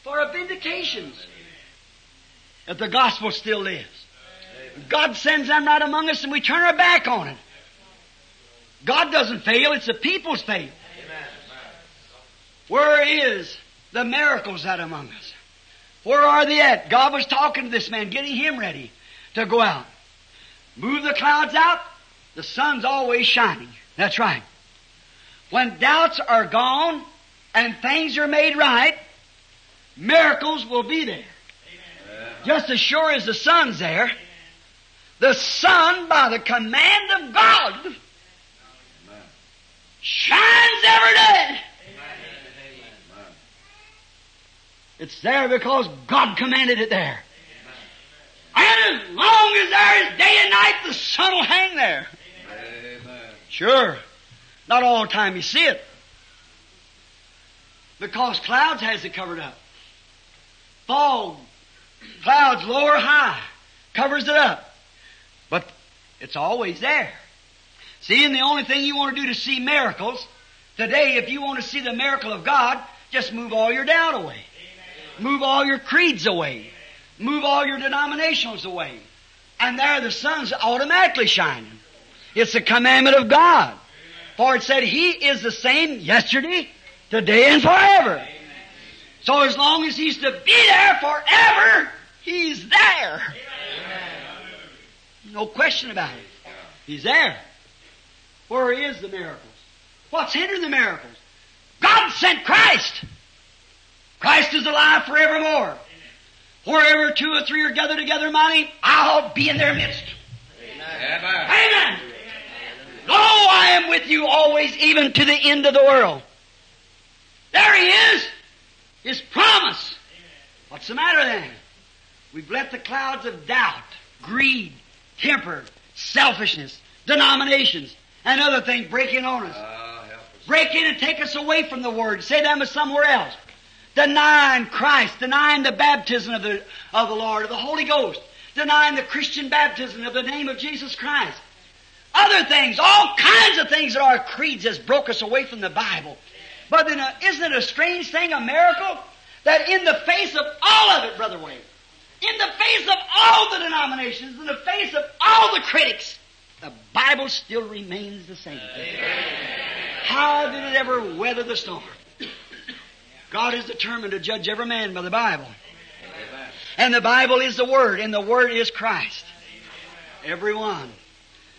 for a vindications if the gospel still lives? God sends them right among us and we turn our back on it. God doesn't fail, it's the people's faith. Where is the miracles at among us? Where are they at? God was talking to this man, getting him ready to go out. Move the clouds out, the sun's always shining. That's right. When doubts are gone and things are made right, miracles will be there. Just as sure as the sun's there, the sun, by the command of God, shines every day. It's there because God commanded it there. And as long as there is day and night, the sun will hang there. Sure. Not all the time you see it. Because clouds has it covered up. Fog, clouds low or high, covers it up. But it's always there. See, and the only thing you want to do to see miracles, today, if you want to see the miracle of God, just move all your doubt away. Move all your creeds away. Move all your denominations away. And there the sun's automatically shining. It's a commandment of God. For it said He is the same yesterday, today, and forever. So as long as He's to be there forever, He's there. No question about it. He's there. Where is the miracles? What's hindering the miracles? God sent Christ. Christ is alive forevermore. Wherever two or three are gathered together in my name, I'll be in their midst. Amen. Amen. Lo, I am with you always, even to the end of the world. There he is. His promise. What's the matter then? We've let the clouds of doubt, greed, temper, selfishness, denominations, and other things break in on us. Help us. Break in and take us away from the Word. Say them as somewhere else. Denying Christ, denying the baptism of the, of the Lord, of the Holy Ghost, denying the Christian baptism of the name of Jesus Christ. Other things, all kinds of things that our creeds has broke us away from the Bible. But then, uh, isn't it a strange thing, a miracle, that in the face of all of it, Brother Wayne, in the face of all the denominations, in the face of all the critics, the Bible still remains the same. How did it ever weather the storm? God is determined to judge every man by the Bible. And the Bible is the Word, and the Word is Christ. Everyone.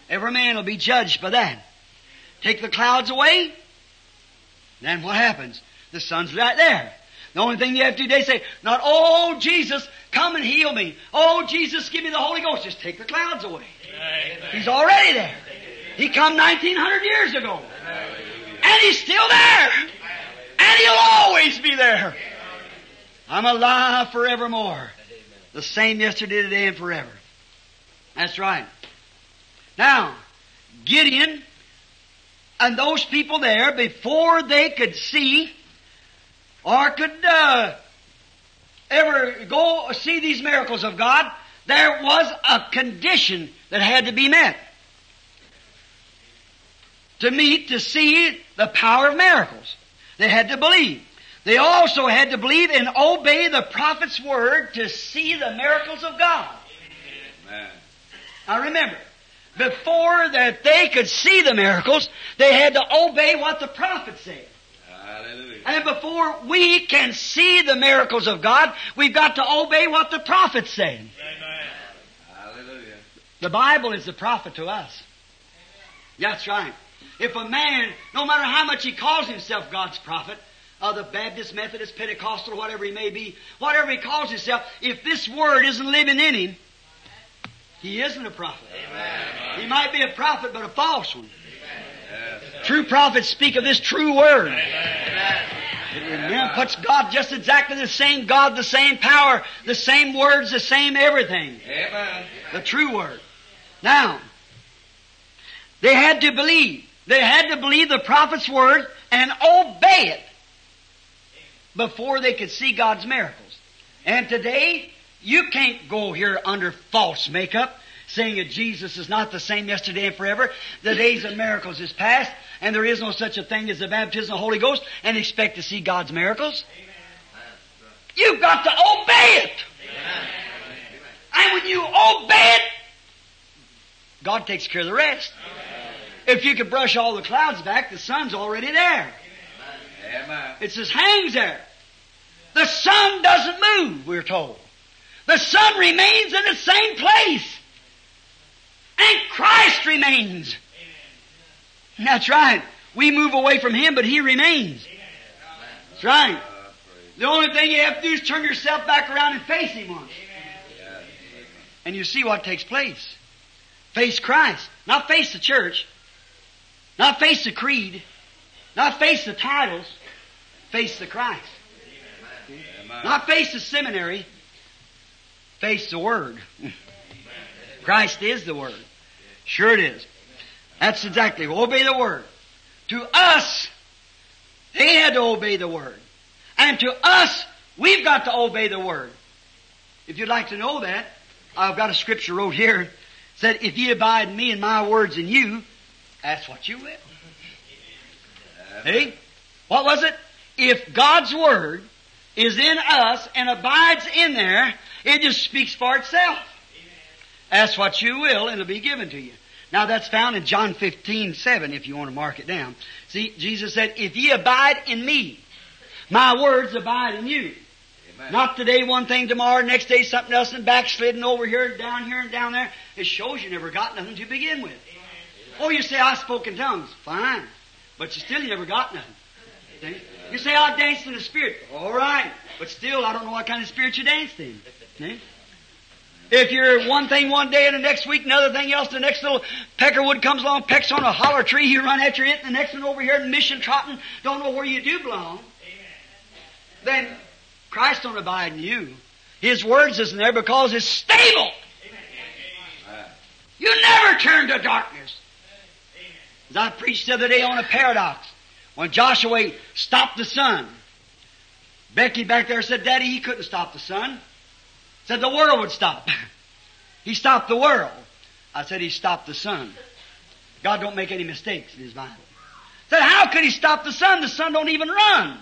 Every man will be judged by that. Take the clouds away, then what happens? The sun's right there. The only thing you have to do, they say, not, oh, Jesus, come and heal me. Oh, Jesus, give me the Holy Ghost. Just take the clouds away. He's already there. He come 1900 years ago. And He's still there. And He'll always be there. I'm alive forevermore. The same yesterday, today, and forever. That's right. Now, Gideon and those people there, before they could see or could uh, ever go see these miracles of God, there was a condition that had to be met. To meet, to see the power of miracles. They had to believe. They also had to believe and obey the prophet's word to see the miracles of God. Amen. Now remember, before that they could see the miracles, they had to obey what the prophet said. Hallelujah. And before we can see the miracles of God, we've got to obey what the prophet said. Hallelujah. The Bible is the prophet to us. That's right. If a man, no matter how much he calls himself God's prophet, of the Baptist, Methodist, Pentecostal, whatever he may be, whatever he calls himself, if this word isn't living in him, he isn't a prophet. He might be a prophet, but a false one. Yes. True prophets speak of this true word. It remem- puts God just exactly the same God, the same power, the same words, the same everything. Amen. The true word. Now, they had to believe. They had to believe the prophet's word and obey it before they could see God's miracles. And today, you can't go here under false makeup, saying that Jesus is not the same yesterday and forever. The days of miracles is past, and there is no such a thing as the baptism of the Holy Ghost, and expect to see God's miracles. You've got to obey it. And when you obey it, God takes care of the rest. If you could brush all the clouds back, the sun's already there. Amen. It just hangs there. The sun doesn't move, we're told. The sun remains in the same place. And Christ remains. That's right. We move away from Him, but He remains. That's right. The only thing you have to do is turn yourself back around and face Him once. And you see what takes place. Face Christ. Not face the church. Not face the creed. Not face the titles. Face the Christ. Amen. Not face the seminary. Face the Word. Christ is the Word. Sure it is. That's exactly. Obey the Word. To us, they had to obey the Word. And to us, we've got to obey the Word. If you'd like to know that, I've got a scripture wrote here. It said, if ye abide in me and my words in you, that's what you will. Hey? What was it? If God's Word is in us and abides in there, it just speaks for itself. Ask what you will, and it'll be given to you. Now that's found in John 15, 7, if you want to mark it down. See, Jesus said, if ye abide in me, my words abide in you. Amen. Not today one thing, tomorrow, next day something else, and backsliding over here, and down here, and down there. It shows you never got nothing to begin with. Oh, you say, I spoke in tongues. Fine. But you still you never got nothing. You say, I danced in the Spirit. All right. But still, I don't know what kind of spirit you danced in. See? If you're one thing one day and the next week another thing else, the next little peckerwood comes along, pecks on a holler tree, you run after it, and the next one over here in mission trotting, don't know where you do belong. Then Christ don't abide in you. His words isn't there because it's stable. You never turn to darkness. As I preached the other day on a paradox, when Joshua stopped the sun, Becky back there said, Daddy, he couldn't stop the sun. Said the world would stop. he stopped the world. I said he stopped the sun. God don't make any mistakes in His Bible. Said, how could He stop the sun? The sun don't even run.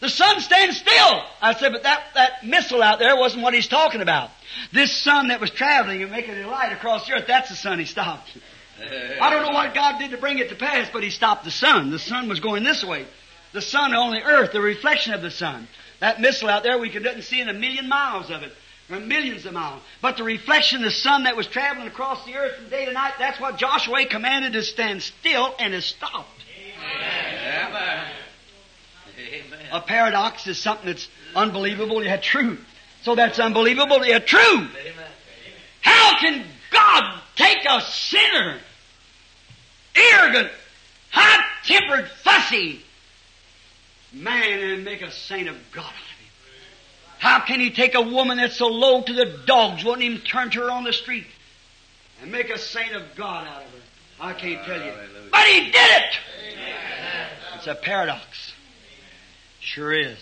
The sun stands still. I said, but that, that missile out there wasn't what He's talking about. This sun that was traveling and making a light across the earth, that's the sun He stopped. I don't know what God did to bring it to pass, but He stopped the sun. The sun was going this way. The sun on the earth, the reflection of the sun. That missile out there, we couldn't see in a million miles of it, or millions of miles. But the reflection of the sun that was traveling across the earth from day to night, that's what Joshua commanded to stand still and is stopped. Amen. Amen. A paradox is something that's unbelievable yet true. So that's unbelievable yet true. How can God take a sinner, arrogant, hot-tempered, fussy man and make a saint of God out of him? How can He take a woman that's so low to the dogs, wouldn't even turn to her on the street, and make a saint of God out of her? I can't tell you. But He did it! It's a paradox. Sure is.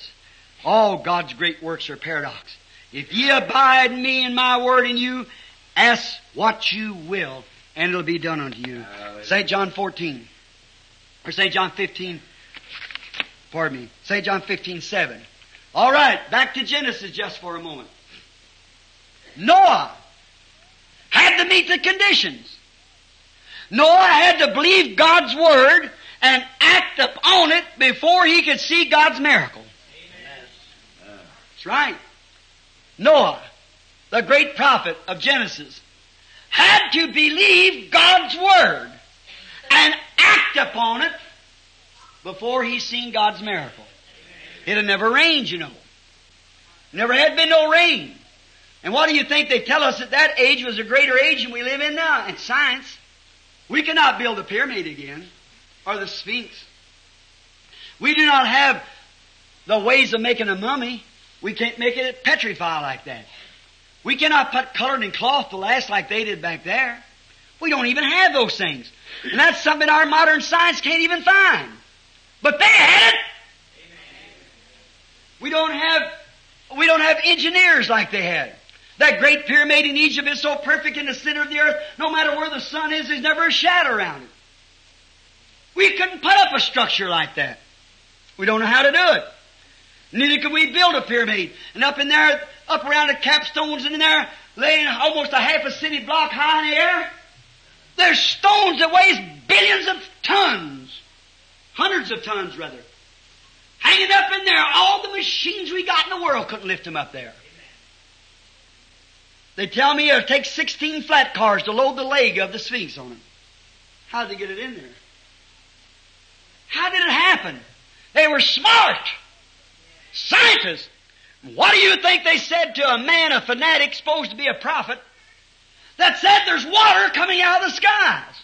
All God's great works are paradox. If ye abide in me and my word in you, ask what you will, and it'll be done unto you. St. John 14. Or St. John 15. Pardon me. St. John 15, 7. All right, back to Genesis just for a moment. Noah had to meet the conditions. Noah had to believe God's word and act upon it before he could see God's miracle. That's right. Noah, the great prophet of Genesis, had to believe God's word and act upon it before he seen God's miracle. It had never rained, you know. Never had been no rain. And what do you think they tell us that that age was a greater age than we live in now? And science, we cannot build the pyramid again or the Sphinx. We do not have the ways of making a mummy. We can't make it petrify like that. We cannot put colored in cloth to last like they did back there. We don't even have those things. And that's something our modern science can't even find. But they had it. We don't have, we don't have engineers like they had. That great pyramid in Egypt is so perfect in the center of the earth, no matter where the sun is, there's never a shadow around it. We couldn't put up a structure like that. We don't know how to do it. Neither could we build a pyramid. And up in there, up around the capstones in there, laying almost a half a city block high in the air, there's stones that weighs billions of tons. Hundreds of tons, rather. Hanging up in there. All the machines we got in the world couldn't lift them up there. They tell me uh, it takes 16 flat cars to load the leg of the Sphinx on them. How did they get it in there? How did it happen? They were smart. Scientists. What do you think they said to a man, a fanatic, supposed to be a prophet, that said there's water coming out of the skies?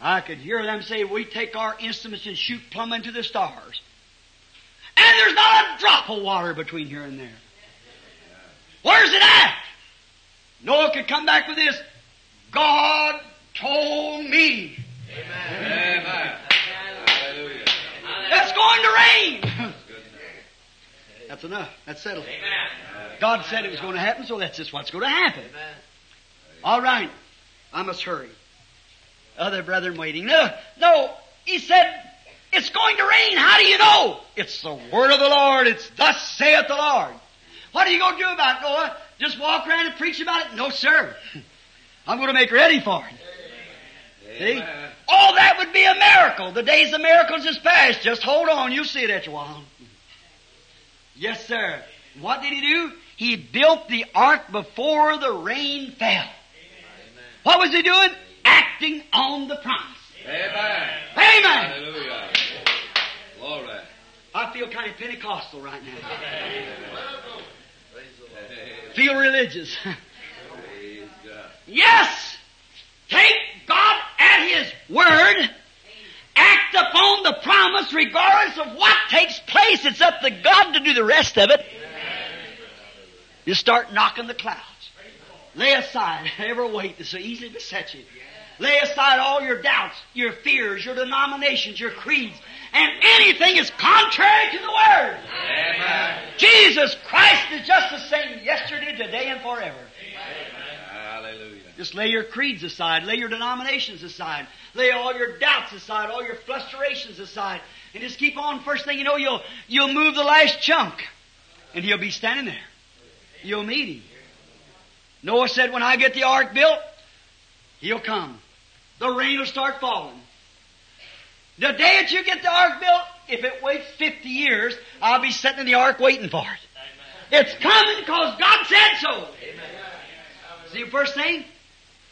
I could hear them say, we take our instruments and shoot plumb into the stars. And there's not a drop of water between here and there. Where's it at? Noah could come back with this. God told me Amen. Hallelujah. it's going to rain. That's enough. That's settled. God said it was going to happen, so that's just what's going to happen. All right. I must hurry. Other brethren waiting. No, no. He said, it's going to rain. How do you know? It's the word of the Lord. It's thus saith the Lord. What are you going to do about it, Noah? Just walk around and preach about it? No, sir. I'm going to make ready for it. See? Amen. Oh, that would be a miracle. The days of miracles is past. Just hold on. You'll see it after a while. Yes, sir. What did he do? He built the ark before the rain fell. What was he doing? Acting on the promise. Amen. Amen. Hallelujah. Glory. I feel kind of Pentecostal right now. Feel religious. God. yes! Take God at His word. Act upon the promise regardless of what takes place. It's up to God to do the rest of it. You start knocking the clouds. Lay aside every weight that so easily besets you. Lay aside all your doubts, your fears, your denominations, your creeds, and anything is contrary to the Word. Amen. Jesus Christ is just the same yesterday, today, and forever. Hallelujah. Just lay your creeds aside, lay your denominations aside, lay all your doubts aside, all your frustrations aside, and just keep on. First thing you know, you'll, you'll move the last chunk, and he'll be standing there. You'll meet him. Noah said, when I get the ark built, he'll come. The rain will start falling. The day that you get the ark built, if it waits 50 years, I'll be sitting in the ark waiting for it. It's coming because God said so. See, the first thing,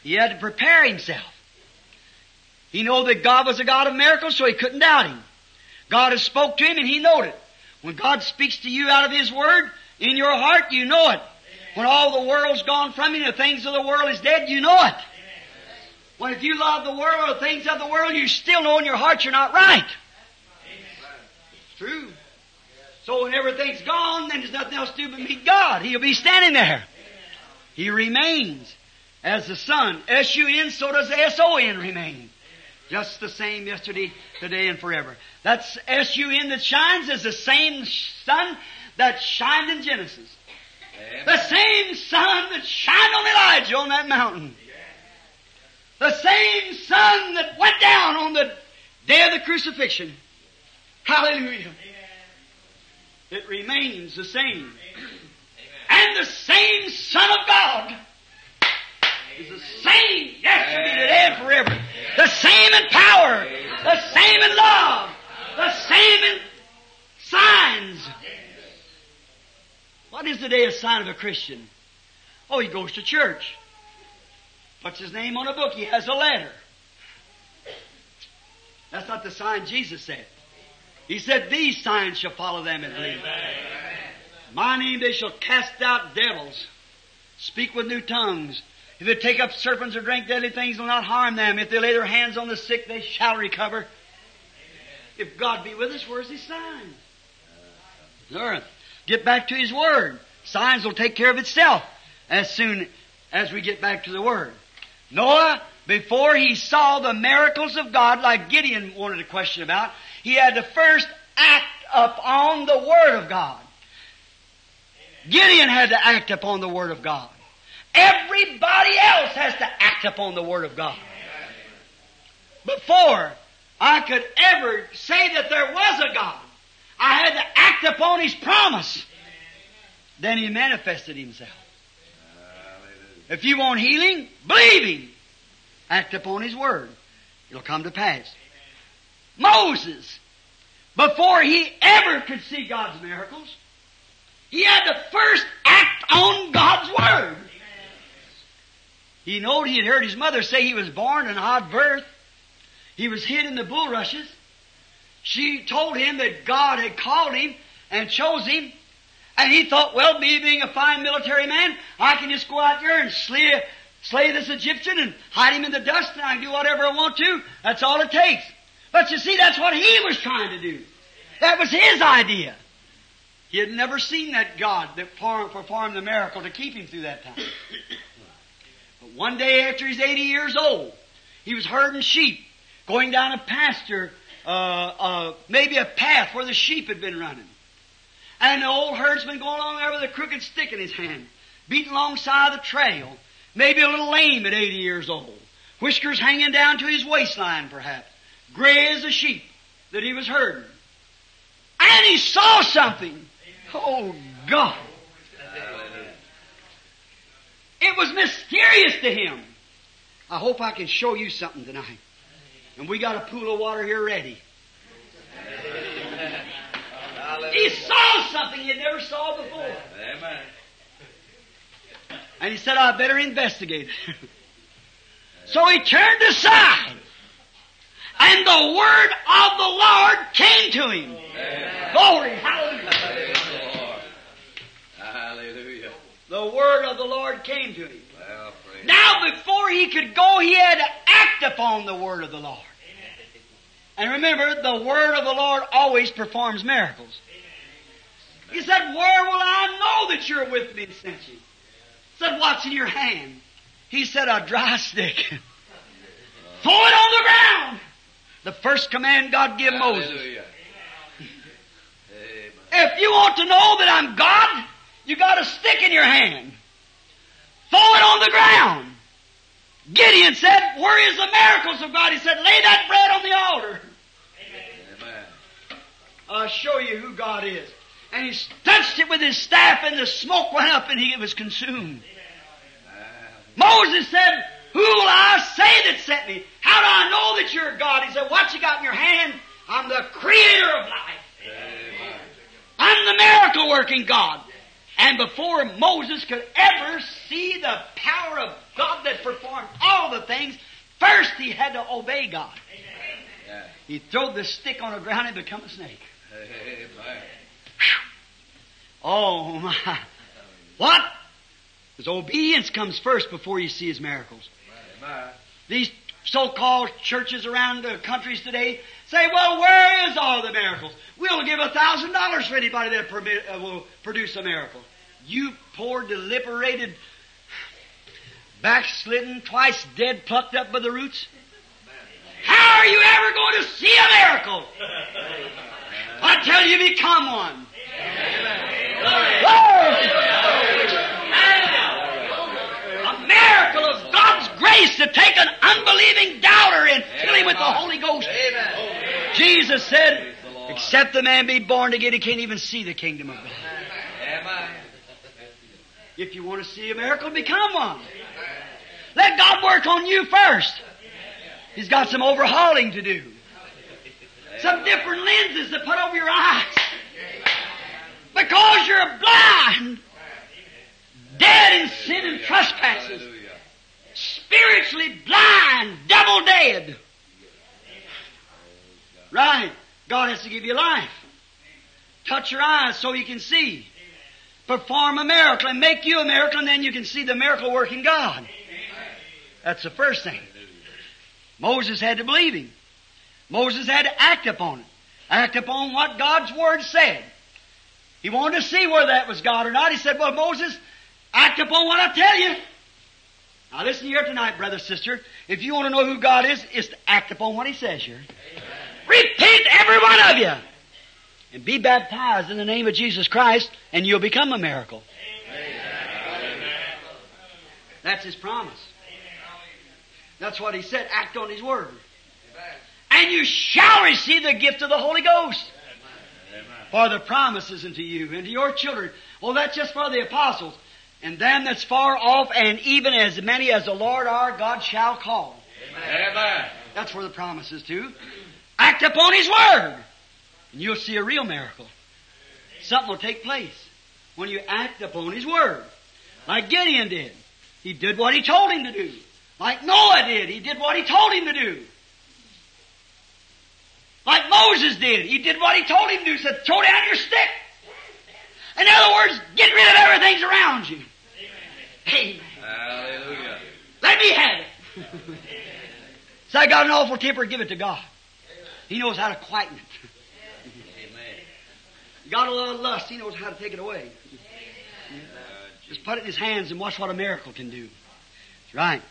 he had to prepare himself. He knew that God was a God of miracles, so he couldn't doubt him. God has spoke to him and he knowed it. When God speaks to you out of his word, in your heart, you know it. When all the world's gone from you, the things of the world is dead, you know it. When if you love the world or the things of the world, you still know in your heart you're not right. It's true. So when everything's gone, then there's nothing else to do but meet God. He'll be standing there. He remains as the sun. S-U-N, so does the S-O-N remain. Just the same yesterday, today, and forever. That's S-U-N that shines is the same sun that shined in Genesis. The same sun that shined on Elijah on that mountain. The same sun that went down on the day of the crucifixion. Hallelujah. It remains the same. And the same Son of God is the same yesterday, today, and forever. The same in power. The same in love. The same in signs. What is the day of sign of a Christian? Oh, he goes to church. Puts his name on a book. He has a letter. That's not the sign Jesus said. He said, These signs shall follow them that believe. My name they shall cast out devils, speak with new tongues. If they take up serpents or drink deadly things, will not harm them. If they lay their hands on the sick, they shall recover. If God be with us, where's His sign? Earth. Get back to His Word. Signs will take care of itself as soon as we get back to the Word. Noah, before he saw the miracles of God, like Gideon wanted to question about, he had to first act upon the Word of God. Gideon had to act upon the Word of God. Everybody else has to act upon the Word of God. Before I could ever say that there was a God, I had to act upon His promise. Then He manifested Himself. If you want healing, believe Him. Act upon His Word. It'll come to pass. Moses, before he ever could see God's miracles, he had to first act on God's Word. He knowed he had heard his mother say he was born in odd birth. He was hid in the bulrushes. She told him that God had called him and chose him. And he thought, well, me being a fine military man, I can just go out there and slay, slay this Egyptian and hide him in the dust and I can do whatever I want to. That's all it takes. But you see, that's what he was trying to do. That was his idea. He had never seen that God that performed the miracle to keep him through that time. But one day after he's 80 years old, he was herding sheep, going down a pasture, uh, uh, maybe a path where the sheep had been running. And the old herdsman going along there with a crooked stick in his hand, beating alongside the trail, maybe a little lame at 80 years old, whiskers hanging down to his waistline perhaps, gray as a sheep that he was herding. And he saw something. Oh God. It was mysterious to him. I hope I can show you something tonight. And we got a pool of water here ready. He saw something he never saw before. Amen. And he said, I better investigate so he turned aside. And the word of the Lord came to him. Amen. Glory, hallelujah. Hallelujah. The word of the Lord came to him. Well, Now, before he could go, he had to act upon the word of the Lord. And remember, the word of the Lord always performs miracles. He said, Where will I know that you're with me and sent you? He said, What's in your hand? He said, A dry stick. Throw it on the ground. The first command God gave Moses. If you want to know that I'm God, you got a stick in your hand. Throw it on the ground. Gideon said, Where is the miracles of God? He said, Lay that bread on the altar. Amen. I'll show you who God is. And he touched it with his staff, and the smoke went up, and he was consumed. Moses said, Who will I say that sent me? How do I know that you're God? He said, What you got in your hand? I'm the creator of life. Amen. I'm the miracle working God. And before Moses could ever see the power of God that performed all the things, first he had to obey God. Yeah. He threw the stick on the ground and become a snake. Amen. Oh my. What? His obedience comes first before you see his miracles. Amen. These so-called churches around the countries today say, well, where is all the miracles? We'll give a thousand dollars for anybody that permit, uh, will produce a miracle. You poor, deliberated, backslidden, twice dead, plucked up by the roots. How are you ever going to see a miracle? Tell you, become one. A miracle of God's grace to take an unbelieving doubter and fill him with the Holy Ghost. Jesus said, except the man be born again, he can't even see the kingdom of God. If you want to see a miracle, become one. Let God work on you first. He's got some overhauling to do. Some different lenses to put over your eyes. Because you're blind, dead in sin and trespasses, spiritually blind, double dead. Right. God has to give you life. Touch your eyes so you can see. Perform a miracle and make you a miracle and then you can see the miracle working God. That's the first thing. Moses had to believe him. Moses had to act upon it. Act upon what God's Word said. He wanted to see whether that was God or not. He said, well, Moses, act upon what I tell you. Now listen here tonight, brother, sister. If you want to know who God is, is to act upon what He says here. Repent, every one of you, and be baptized in the name of Jesus Christ, and you'll become a miracle. That's His promise. That's what He said. Act on His Word. And you shall receive the gift of the Holy Ghost. For the promises unto you and to your children. Well, that's just for the apostles. And them that's far off, and even as many as the Lord our God shall call. Amen. That's for the promises to. Act upon His Word. And you'll see a real miracle. Something will take place when you act upon His Word. Like Gideon did. He did what He told him to do. Like Noah did. He did what He told him to do. Like Moses did. He did what He told him to do. He said, throw down your stick. In other words, get rid of everything's around you. Amen. Hallelujah. Let me have it. so I got an awful temper, give it to God. He knows how to quieten it. Amen. Got a lot of lust, He knows how to take it away. Uh, Just put it in His hands and watch what a miracle can do. That's right.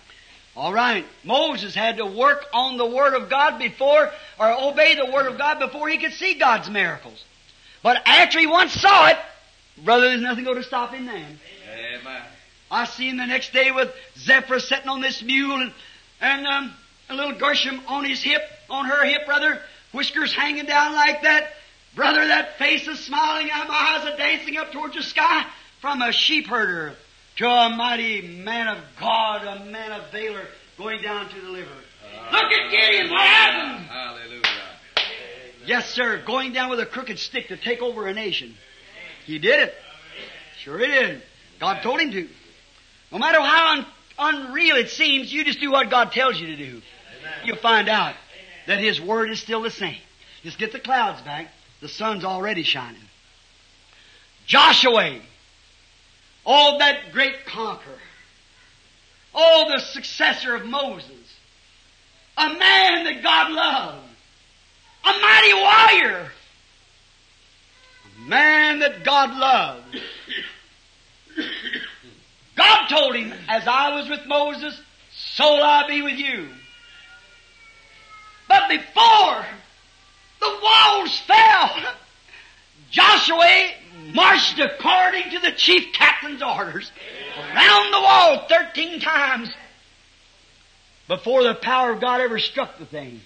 All right. Moses had to work on the Word of God before, or obey the Word of God before he could see God's miracles. But after he once saw it, brother, there's nothing going to stop him then. Amen. I see him the next day with Zipporah sitting on this mule and, and um, a little Gershom on his hip, on her hip, brother, whiskers hanging down like that. Brother, that face is smiling, and my eyes are dancing up towards the sky from a sheep herder to a mighty man of God, a man of valor going down to deliver. Look at Gideon, what happened? Hallelujah. Yes, sir, going down with a crooked stick to take over a nation. He did it. Sure he did. God told him to. No matter how un- unreal it seems, you just do what God tells you to do. You'll find out that His Word is still the same. Just get the clouds back. The sun's already shining. Joshua. Oh, that great conqueror. Oh, the successor of Moses. A man that God loved. A mighty warrior. A man that God loved. God told him, as I was with Moses, so will I be with you. But before the walls fell, Joshua marched according to the chief captain's orders around the wall 13 times. before the power of God ever struck the thing.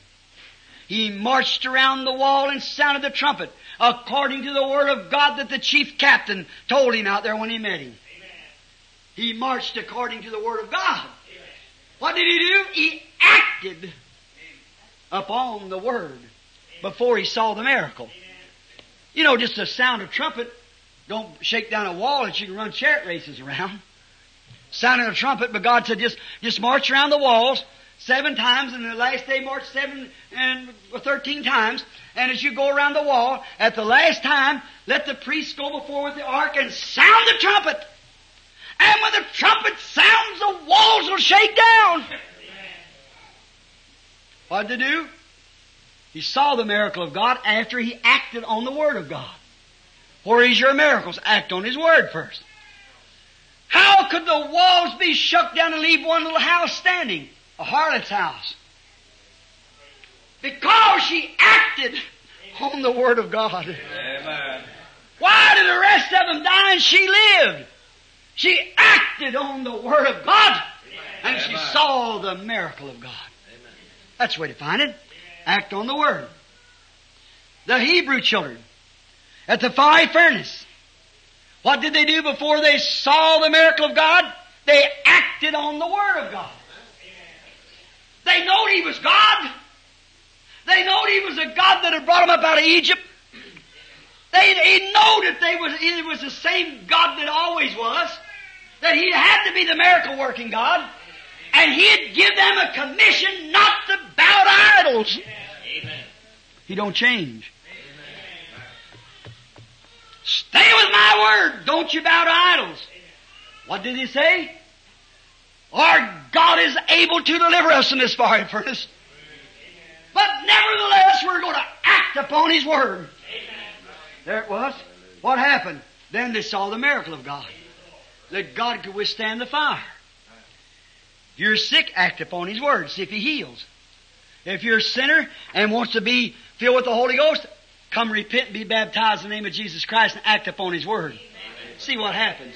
He marched around the wall and sounded the trumpet according to the word of God that the chief captain told him out there when he met him. He marched according to the word of God. What did he do? He acted upon the word before he saw the miracle. You know, just the sound of trumpet don't shake down a wall that you can run chariot races around. Sounding a trumpet, but God said just, just march around the walls seven times, and the last day march seven and thirteen times. And as you go around the wall, at the last time, let the priests go before with the ark and sound the trumpet. And when the trumpet sounds, the walls will shake down. What did he do? He saw the miracle of God after he acted on the Word of God. Where is your miracles? Act on His Word first. How could the walls be shook down and leave one little house standing? A harlot's house. Because she acted on the Word of God. Amen. Why did the rest of them die and she lived? She acted on the Word of God and she saw the miracle of God. Amen. That's the way to find it. Act on the Word. The Hebrew children at the fiery furnace. What did they do before they saw the miracle of God? They acted on the Word of God. They knowed He was God. They knowed He was a God that had brought them up out of Egypt. They, they know that they was, it was the same God that always was. That He had to be the miracle working God. And He'd give them a commission not to bow to idols. Amen. He don't change. Stay with my word. Don't you bow to idols. What did he say? Our God is able to deliver us from this fiery furnace. But nevertheless, we're going to act upon His word. There it was. What happened? Then they saw the miracle of God. That God could withstand the fire. You're sick, act upon His word. See if He heals. If you're a sinner and wants to be filled with the Holy Ghost, come repent and be baptized in the name of Jesus Christ and act upon His word. See what happens.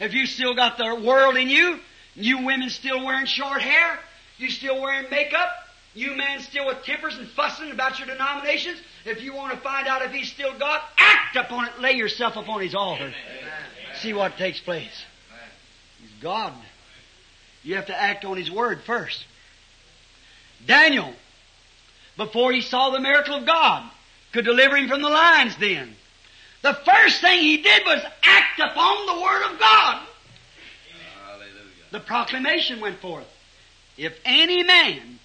If you still got the world in you, you women still wearing short hair, you still wearing makeup, you men still with tempers and fussing about your denominations, if you want to find out if He's still God, act upon it, lay yourself upon His altar. See what takes place. He's God. You have to act on His word first. Daniel, before he saw the miracle of God, could deliver him from the lions then. The first thing he did was act upon the Word of God. Hallelujah. The proclamation went forth. If any man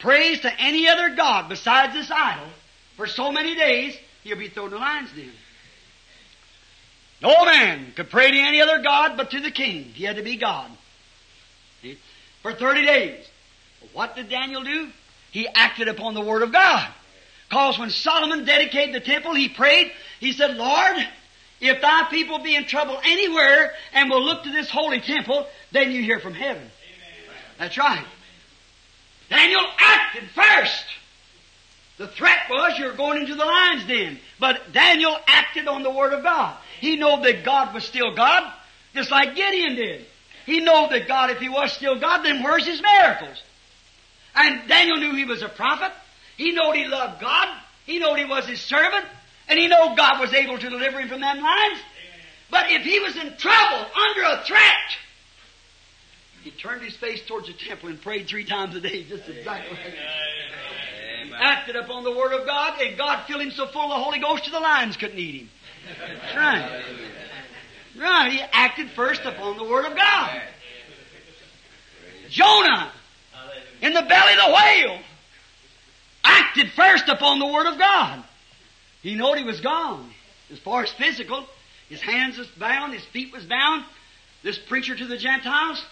prays to any other God besides this idol for so many days, he'll be thrown in the lion's den. No man could pray to any other God but to the king. He had to be God. See? For 30 days. What did Daniel do? He acted upon the Word of God. Because when Solomon dedicated the temple, he prayed, he said, Lord, if thy people be in trouble anywhere and will look to this holy temple, then you hear from heaven. That's right. Daniel acted first. The threat was you're going into the lion's den. But Daniel acted on the Word of God. He knew that God was still God, just like Gideon did. He knew that God, if he was still God, then where's his miracles? And Daniel knew he was a prophet. He knew he loved God. He knew he was his servant. And he knew God was able to deliver him from them lions. But if he was in trouble, under a threat, he turned his face towards the temple and prayed three times a day, just exactly. Amen. Acted upon the Word of God, and God filled him so full of the Holy Ghost that the lions couldn't eat him. That's right. Right, he acted first upon the Word of God. Jonah, in the belly of the whale, acted first upon the Word of God. He knowed he was gone. As far as physical, his hands was bound, his feet was bound. This preacher to the Gentiles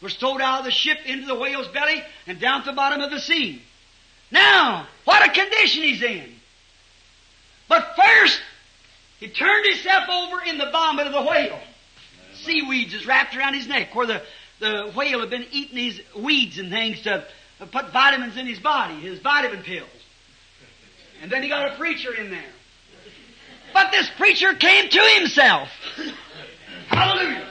was towed out of the ship into the whale's belly and down to the bottom of the sea. Now, what a condition he's in. But first, he turned himself over in the vomit of the whale. Seaweeds is wrapped around his neck where the, the whale had been eating these weeds and things to put vitamins in his body, his vitamin pills. And then he got a preacher in there. But this preacher came to himself. Hallelujah.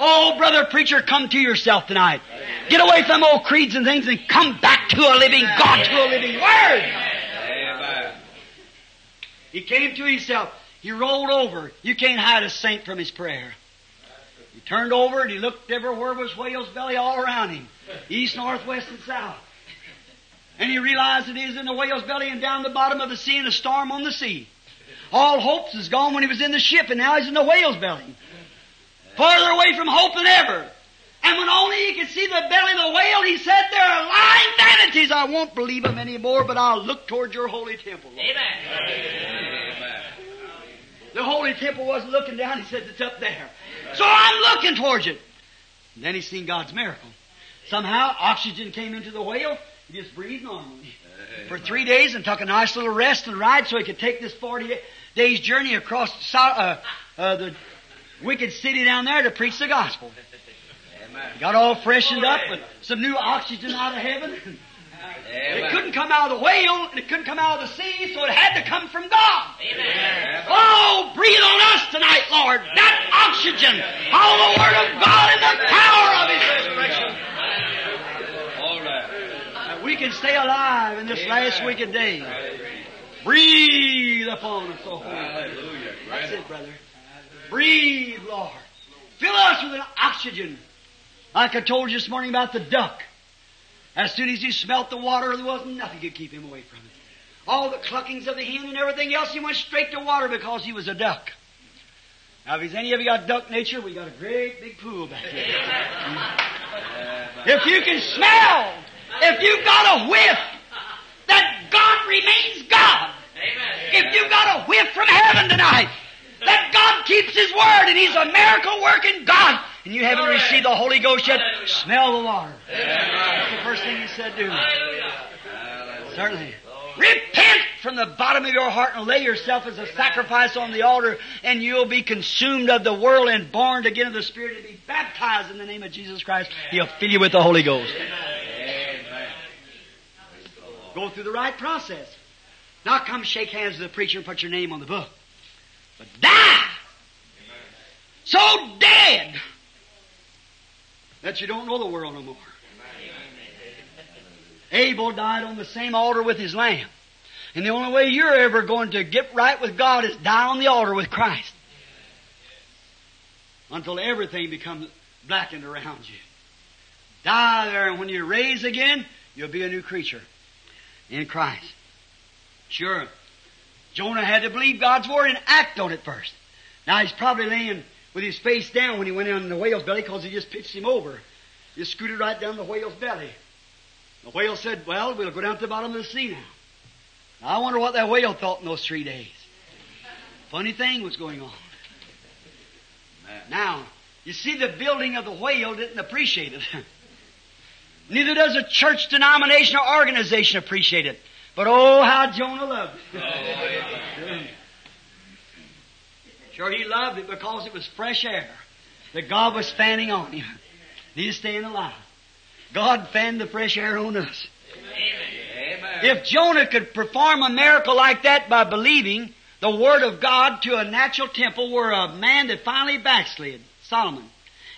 Oh, brother preacher, come to yourself tonight. Get away from old creeds and things and come back to a living God, to a living Word. He came to himself. He rolled over. You can't hide a saint from his prayer. He turned over and he looked everywhere was whale's belly all around him. East, north, west, and south. And he realized that he was in the whale's belly and down the bottom of the sea in a storm on the sea. All hopes is gone when he was in the ship and now he's in the whale's belly. Farther away from hope than ever. And when only he could see the belly of the whale, he said, There are lying vanities. I won't believe them anymore, but I'll look toward your holy temple. Lord. Amen. The holy temple wasn't looking down. He said, It's up there. So I'm looking towards it. And then he seen God's miracle. Somehow oxygen came into the whale. He just breathed normally. For three days and took a nice little rest and ride so he could take this 40 days journey across uh, uh, the wicked city down there to preach the gospel. Amen. Got all freshened up with some new oxygen out of heaven. It couldn't come out of the whale, and it couldn't come out of the sea, so it had to come from God. Amen. Oh, breathe on us tonight, Lord. That oxygen, all the Word of God and the power of His resurrection. All right. We can stay alive in this last week of day. Breathe upon us, oh. Hallelujah. That's it, brother. Breathe, Lord. Fill us with an oxygen. Like I told you this morning about the duck. As soon as he smelt the water, there wasn't nothing could keep him away from it. All the cluckings of the hen and everything else, he went straight to water because he was a duck. Now, if he's any of you got duck nature, we got a great big pool back here. If you can smell, if you've got a whiff that God remains God, Amen. if you've got a whiff from heaven tonight, that God keeps His word and He's a miracle working God, and you haven't received the Holy Ghost yet, smell the water. That's the first thing He said, to do. Certainly. Repent from the bottom of your heart and lay yourself as a sacrifice on the altar, and you'll be consumed of the world and born again of the Spirit and be baptized in the name of Jesus Christ. He'll fill you with the Holy Ghost. Amen. Go through the right process. Not come shake hands with the preacher and put your name on the book. But die! So dead that you don't know the world no more. Abel died on the same altar with his lamb. And the only way you're ever going to get right with God is die on the altar with Christ. Until everything becomes blackened around you. Die there, and when you're raised again, you'll be a new creature in Christ. Sure. Jonah had to believe God's word and act on it first. Now he's probably laying with his face down when he went in the whale's belly because he just pitched him over. Just scooted right down the whale's belly. The whale said, well, we'll go down to the bottom of the sea now. now I wonder what that whale thought in those three days. Funny thing was going on. Now, you see the building of the whale didn't appreciate it. Neither does a church denomination or organization appreciate it. But oh, how Jonah loved it. Oh, Sure, he loved it because it was fresh air that God was fanning on him. He's staying alive. God fanned the fresh air on us. Amen. If Jonah could perform a miracle like that by believing the Word of God to a natural temple where a man that finally backslid, Solomon,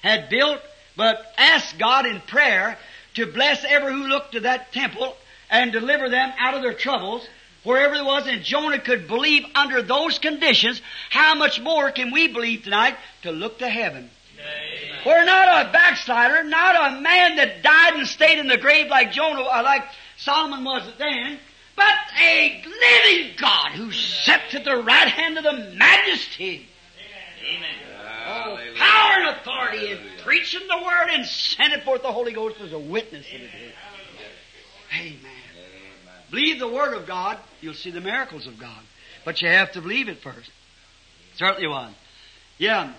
had built, but asked God in prayer to bless every who looked to that temple and deliver them out of their troubles, wherever it was, and Jonah could believe under those conditions, how much more can we believe tonight to look to heaven? We're not a backslider, not a man that died and stayed in the grave like Jonah, or like Solomon was then, but a living God who sits at the right hand of the majesty. Oh, power and authority in preaching the word and sending forth the Holy Ghost as a witness. Amen. Amen. Believe the Word of God, you'll see the miracles of God. But you have to believe it first. Certainly one. Yeah.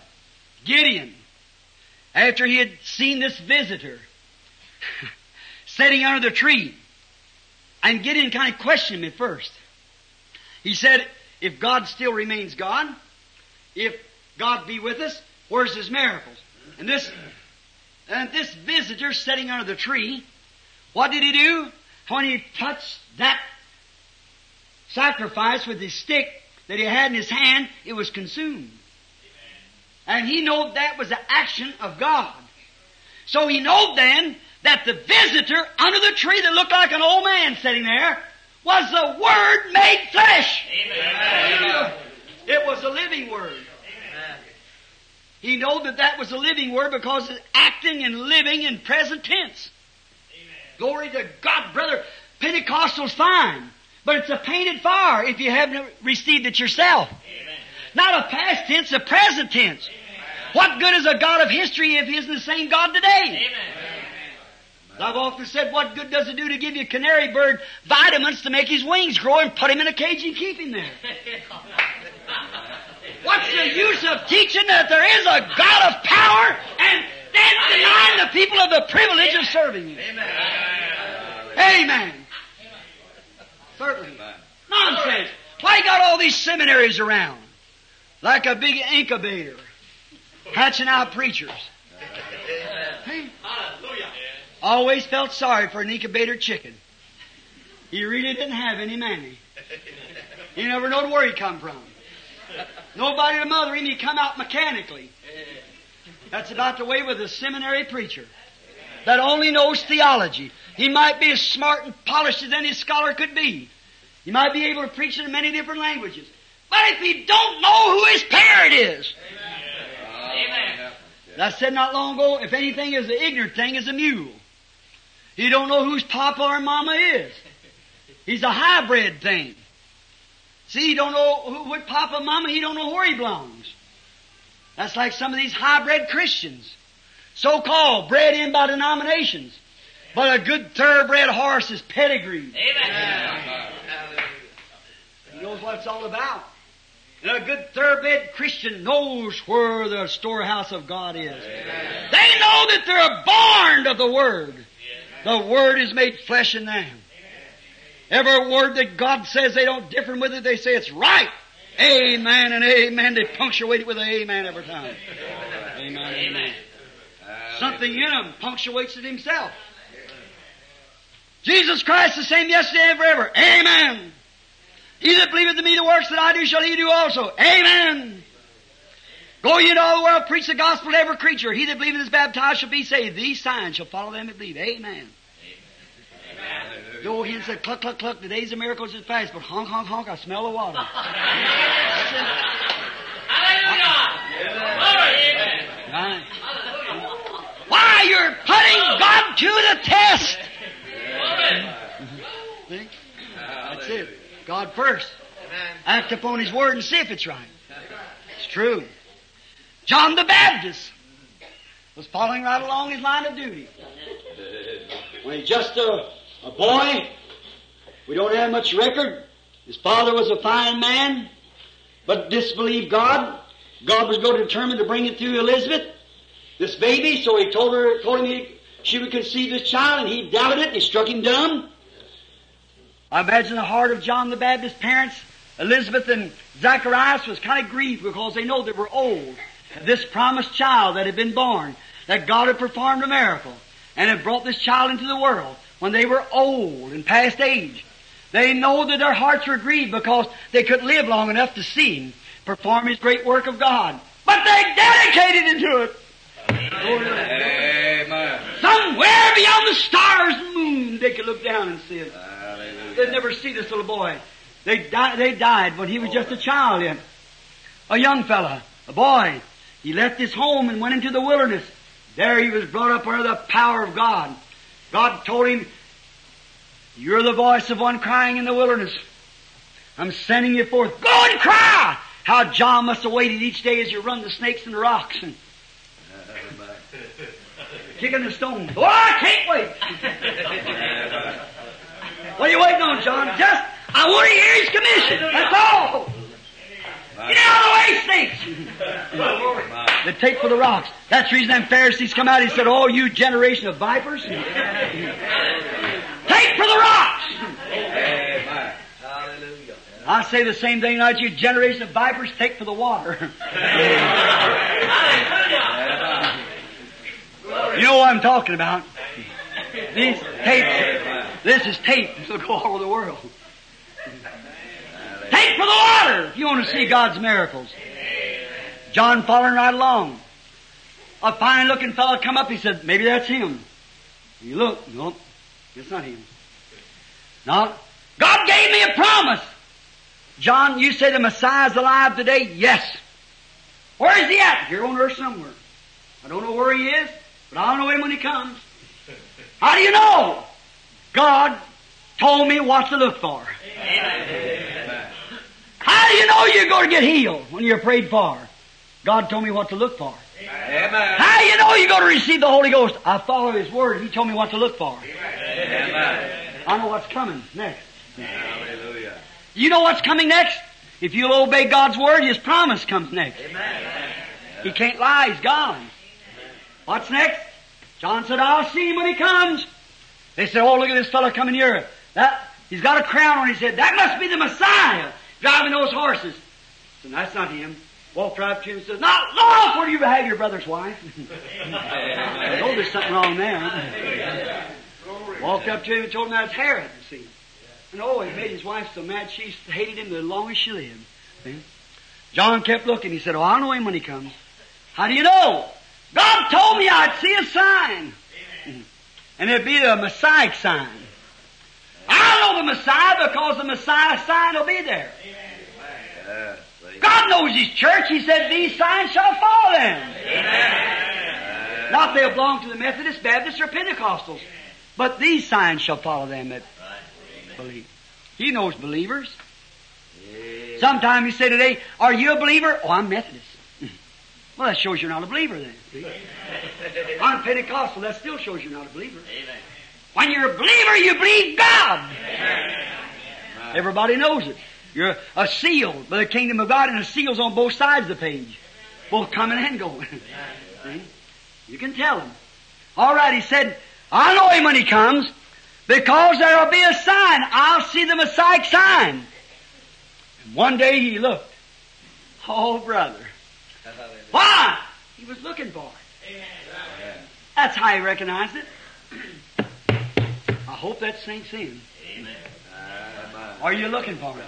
Gideon, after he had seen this visitor sitting under the tree, and Gideon kind of questioned him at first. He said, if God still remains God, if God be with us, where's his miracles? And this, and this visitor sitting under the tree, what did he do? When he touched that sacrifice with his stick that he had in his hand, it was consumed. And he knew that was the action of God. So he knew then that the visitor under the tree that looked like an old man sitting there was the Word made flesh. Amen. It was a living Word. He knew that that was a living Word because it's acting and living in present tense. Glory to God, brother. Pentecostal's fine, but it's a painted fire if you haven't received it yourself. Not a past tense, a present tense. What good is a God of history if He isn't the same God today? I've often said, what good does it do to give you a canary bird vitamins to make his wings grow and put him in a cage and keep him there? What's the use of teaching that there is a God of power and then denying the people of the privilege of serving Him? Amen. Certainly. Nonsense. Why you got all these seminaries around? Like a big incubator. Hatching out preachers. Hey. Always felt sorry for an incubator chicken. He really didn't have any mammy. He never knowed where he come from. Nobody to mother him, he come out mechanically. That's about the way with a seminary preacher that only knows theology. He might be as smart and polished as any scholar could be. He might be able to preach in many different languages. But if he don't know who his parent is, Amen. I said not long ago, if anything is an ignorant thing, is a mule. He don't know whose papa or mama is. He's a hybrid thing. See, he don't know who, what papa, mama, he don't know where he belongs. That's like some of these hybrid Christians. So-called, bred in by denominations. But a good thoroughbred horse is pedigreed. Amen. He knows what it's all about. And a good thoroughbred Christian knows where the storehouse of God is. They know that they're born of the Word. The Word is made flesh in them. Every word that God says they don't differ with it, they say it's right. Amen and amen. They punctuate it with an amen every time. Amen. Amen. Something in them punctuates it himself. Jesus Christ the same yesterday and forever. Amen. He that believeth in me the works that I do shall he do also. Amen. Go ye into all the world, preach the gospel to every creature. He that believeth is baptized shall be saved. These signs shall follow them that believe. Amen. Go ahead and say, cluck, cluck, cluck, the days of miracles is past, but honk, honk, honk, I smell the water. Right. Why, you're putting God to the test. See? That's it. God first. Act upon His Word and see if it's right. It's true. John the Baptist was following right along his line of duty. When he's just a, a boy, we don't have much record. His father was a fine man, but disbelieved God. God was going to determine to bring it through Elizabeth, this baby, so he told her, told him he, she would conceive this child, and he doubted it, and he struck him dumb. I imagine the heart of John the Baptist's parents, Elizabeth and Zacharias, was kind of grieved because they know they were old. This promised child that had been born, that God had performed a miracle, and had brought this child into the world when they were old and past age. They know that their hearts were grieved because they could live long enough to see Him perform His great work of God. But they dedicated Him to it. Amen. Somewhere beyond the stars and moon, they could look down and see it. They'd never see this little boy. They died, they died when he was just a child yet. A young fella, a boy. He left his home and went into the wilderness. There he was brought up under the power of God. God told him, you're the voice of one crying in the wilderness. I'm sending you forth. Go and cry! How John must have waited each day as you run the snakes and the rocks and kicking the stones. Oh, I can't wait! what are you waiting on, John? Just, I want to hear his commission. That's all. Get out of the way, snakes! They take for the rocks. That's the reason them Pharisees come out. He said, "Oh, you generation of vipers, take for the rocks." I say the same thing tonight. You generation of vipers, take for the water. you know what I'm talking about. These tapes. This is tape. Will go all over the world. Take for the water if you want to see God's miracles. John following right along. A fine looking fellow come up, he said, maybe that's him. You look, no, it's not him. No, God gave me a promise. John, you say the Messiah's alive today? Yes. Where is he at? Here on earth somewhere. I don't know where he is, but I'll know him when he comes. How do you know? God told me what to look for. How do you know you're going to get healed when you're prayed for? God told me what to look for. Amen. How do you know you're going to receive the Holy Ghost? I follow His Word. He told me what to look for. Amen. I know what's coming next. Hallelujah. You know what's coming next? If you'll obey God's Word, His promise comes next. He can't lie. He's God. What's next? John said, I'll see him when he comes. They said, oh, look at this fellow coming here. That, he's got a crown on his head. That must be the Messiah driving those horses. So that's not him. Walked right up to him and says, Now, Lord, where do you have your brother's wife? I know there's something wrong there. Walked up to him and told him that's Herod, you see. And oh, he made his wife so mad she hated him the longest she lived. John kept looking. He said, Oh, I'll know him when he comes. How do you know? God told me I'd see a sign. And it'd be the Messiah sign. I know the Messiah because the Messiah sign will be there. Amen. God knows His church. He said, These signs shall follow them. Not they'll belong to the Methodist, Baptist, or Pentecostals. But these signs shall follow them that believe. He knows believers. Sometime you say today, Are you a believer? Oh, I'm Methodist. Well, that shows you're not a believer then. I'm Pentecostal. That still shows you're not a believer. When you're a believer, you believe God. Everybody knows it. You're a seal by the kingdom of God, and a seal's on both sides of the page, both coming and going. You can tell him. All right, he said, I'll know him when he comes, because there'll be a sign. I'll see the Messiah sign. And one day he looked. Oh, brother. Why? He was looking for it. That's how he recognized it. I hope that sinks in. Are you looking for it?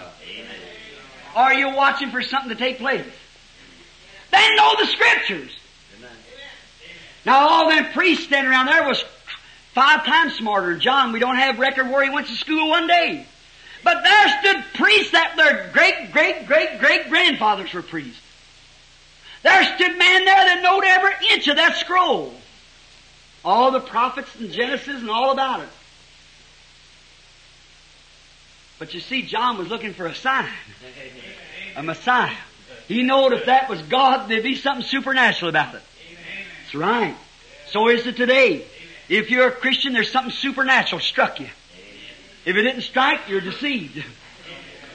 Are you watching for something to take place? They know the scriptures. Now all them priests standing around there was five times smarter John. We don't have record where he went to school one day. But there stood priests that their great, great, great, great grandfathers were priests. There stood man there that knowed every inch of that scroll. All the prophets and Genesis and all about it. But you see, John was looking for a sign. A Messiah. He knowed if that was God, there'd be something supernatural about it. That's right. So is it today. If you're a Christian, there's something supernatural struck you. If it didn't strike, you're deceived.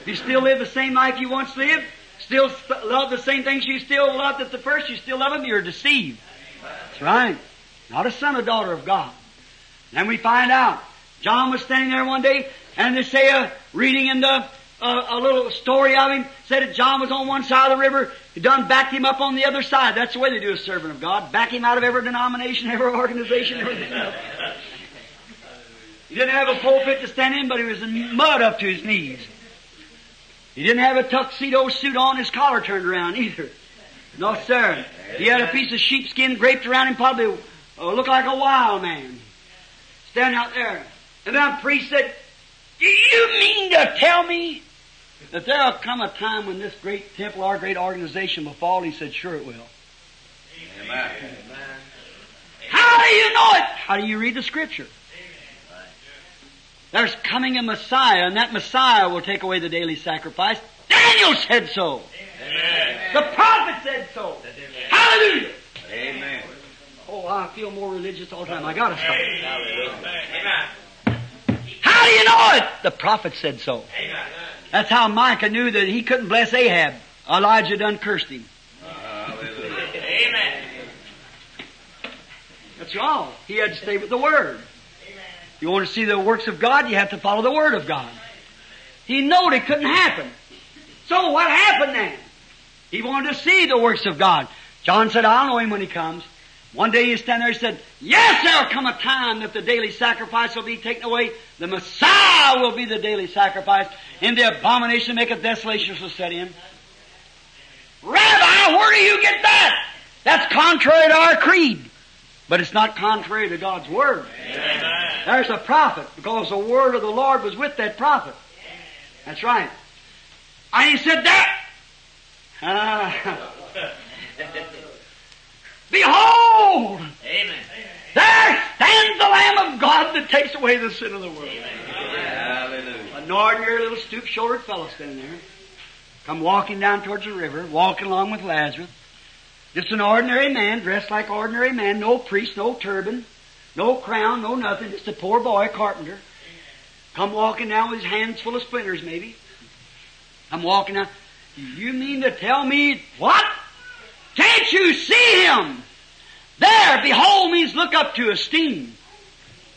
You still live the same life you once lived, still love the same things you still loved at the first, you still love them, you're deceived. That's right. Not a son or daughter of God. Then we find out. John was standing there one day, and they say, uh, reading in the, uh, a little story of him, said that John was on one side of the river, he done backed him up on the other side. That's the way they do a servant of God. Back him out of every denomination, every organization, everything else. He didn't have a pulpit to stand in, but he was in mud up to his knees. He didn't have a tuxedo suit on, his collar turned around either. No, sir. He had a piece of sheepskin draped around him, probably uh, looked like a wild man. Standing out there. And then the priest said, Do you mean to tell me that there'll come a time when this great temple, our great organization will fall? He said, Sure it will. Amen. How do you know it? How do you read the scripture? There's coming a Messiah, and that Messiah will take away the daily sacrifice. Daniel said so. The prophet said so. Hallelujah. Amen. Oh, I feel more religious all the time. I gotta stop. Amen. How do you know it? The prophet said so. Amen. That's how Micah knew that he couldn't bless Ahab. Elijah done cursed him. Hallelujah. Amen. That's all. He had to stay with the Word. You want to see the works of God, you have to follow the Word of God. He knowed it couldn't happen. So what happened then? He wanted to see the works of God. John said, I'll know him when he comes. One day he stand there and said, Yes, there'll come a time that the daily sacrifice will be taken away. The Messiah will be the daily sacrifice, and the abomination maketh desolation shall set in. Rabbi, where do you get that? That's contrary to our creed. But it's not contrary to God's Word. There's a prophet, because the Word of the Lord was with that prophet. That's right. And he said that. Ah. Behold! Amen. There stands the Lamb of God that takes away the sin of the world. Hallelujah. An ordinary little stoop-shouldered fellow standing there. Come walking down towards the river, walking along with Lazarus. Just an ordinary man, dressed like ordinary man, no priest, no turban, no crown, no nothing, just a poor boy, carpenter. Come walking down with his hands full of splinters, maybe. I'm walking down. You mean to tell me what? Can't you see him? There, behold means look up to esteem.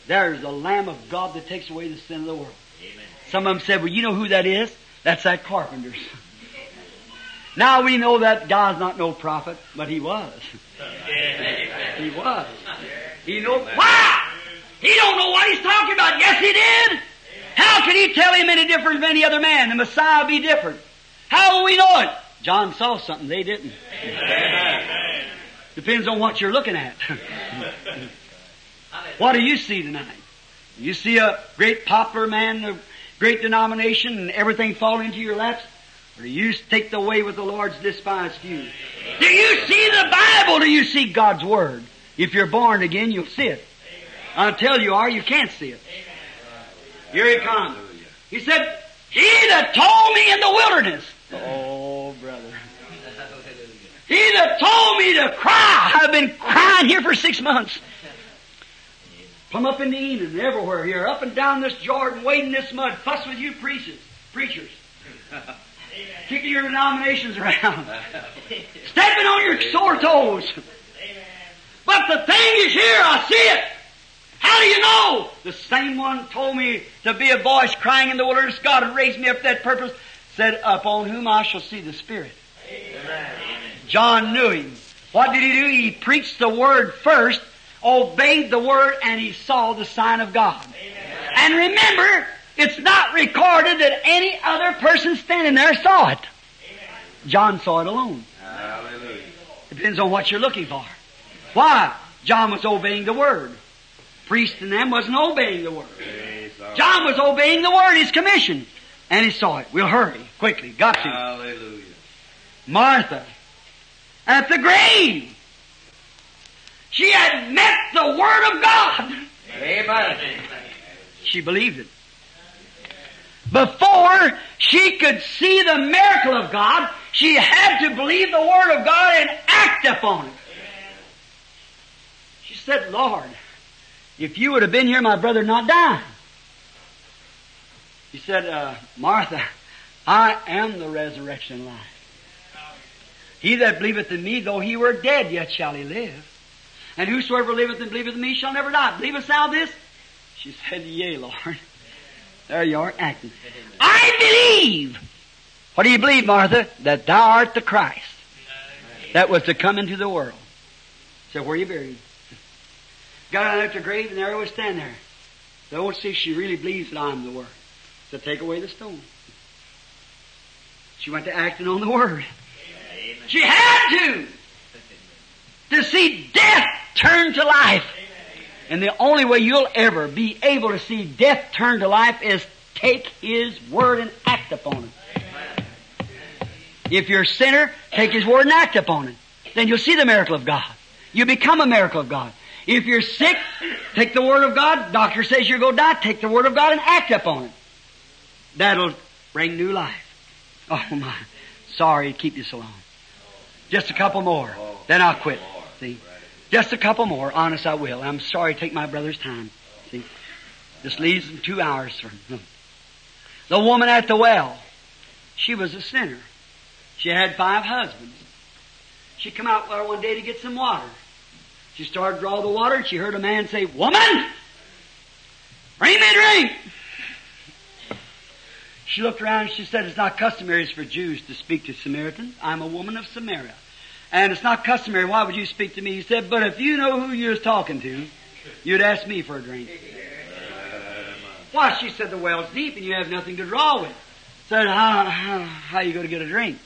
There's the Lamb of God that takes away the sin of the world. Amen. Some of them said, well, you know who that is? That's that carpenter's. now we know that God's not no prophet, but he was. he was. He know why? He don't know what he's talking about. Yes, he did. How can he tell him any different than any other man? The Messiah be different. How will we know it? John saw something they didn't. Depends on what you're looking at. what do you see tonight? You see a great popular man, a great denomination, and everything fall into your laps? Or do you take the way with the Lord's despised few? Do you see the Bible? Do you see God's Word? If you're born again, you'll see it. Until you are, you can't see it. Here he comes. He said, He that told me in the wilderness. Oh, brother. He that told me to cry. I've been crying here for six months. Come up in the Eden, everywhere here, up and down this Jordan, wading this mud, fuss with you preachers, preachers. Kicking your denominations around. Stepping on your sore toes. But the thing is here, I see it. How do you know? The same one told me to be a voice crying in the wilderness. God had raised me up for that purpose. Said, upon whom I shall see the Spirit. John knew him. What did he do? He preached the Word first, obeyed the Word, and he saw the sign of God. And remember, it's not recorded that any other person standing there saw it. John saw it alone. Hallelujah. Depends on what you're looking for. Why? John was obeying the Word. Priest and them wasn't obeying the Word. John was obeying the Word, his commission. And he saw it. We'll hurry, quickly. Got to. Hallelujah. Martha, at the grave. She had met the Word of God. Amen. She believed it. Before she could see the miracle of God, she had to believe the Word of God and act upon it. She said, Lord, if you would have been here, my brother not died. He said, uh, Martha, I am the resurrection life. He that believeth in me, though he were dead, yet shall he live. And whosoever liveth and believeth in me shall never die. Believest thou this? She said, Yea, Lord. There you are, acting. I believe. What do you believe, Martha? That thou art the Christ. That was to come into the world. So where you buried? Got out at the grave and there I was standing there. Don't see she really believes that I'm the Word. So take away the stone. She went to acting on the Word. She had to. To see death turn to life. And the only way you'll ever be able to see death turn to life is take His Word and act upon it. If you're a sinner, take His Word and act upon it. Then you'll see the miracle of God. You become a miracle of God. If you're sick, take the Word of God. Doctor says you're going to die. Take the Word of God and act upon it. That'll bring new life. Oh my. Sorry to keep you so long. Just a couple more. Then I'll quit. See? Just a couple more. Honest, I will. I'm sorry to take my brother's time. See? This leaves him two hours from him. The woman at the well. She was a sinner. She had five husbands. She come out there one day to get some water. She started to draw the water and she heard a man say, Woman! Bring me drink! She looked around and she said, It's not customary for Jews to speak to Samaritans. I'm a woman of Samaria. And it's not customary. Why would you speak to me? He said, But if you know who you was talking to, you'd ask me for a drink. Why? She said, The well's deep and you have nothing to draw with. Said, How, how, how you going to get a drink?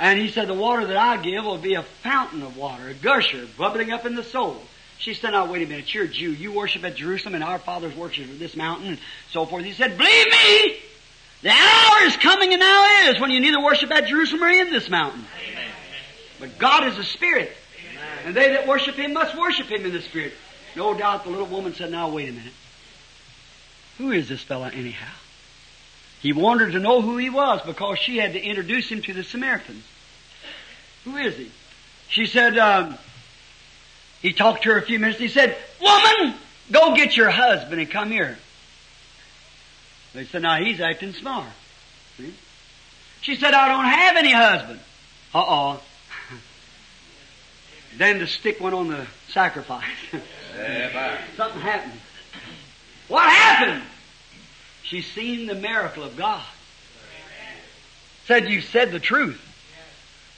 And he said, the water that I give will be a fountain of water, a gusher, bubbling up in the soul. She said, now wait a minute, you're a Jew. You worship at Jerusalem and our fathers worship at this mountain and so forth. He said, believe me, the hour is coming and now is when you neither worship at Jerusalem or in this mountain. But God is a spirit. And they that worship Him must worship Him in the spirit. No doubt the little woman said, now wait a minute. Who is this fellow anyhow? He wanted to know who he was because she had to introduce him to the Samaritans. Who is he? She said, um, he talked to her a few minutes. He said, woman, go get your husband and come here. They said, now he's acting smart. See? She said, I don't have any husband. Uh-oh. Then the stick went on the sacrifice. Something happened. What happened? She's seen the miracle of God. Said you said the truth.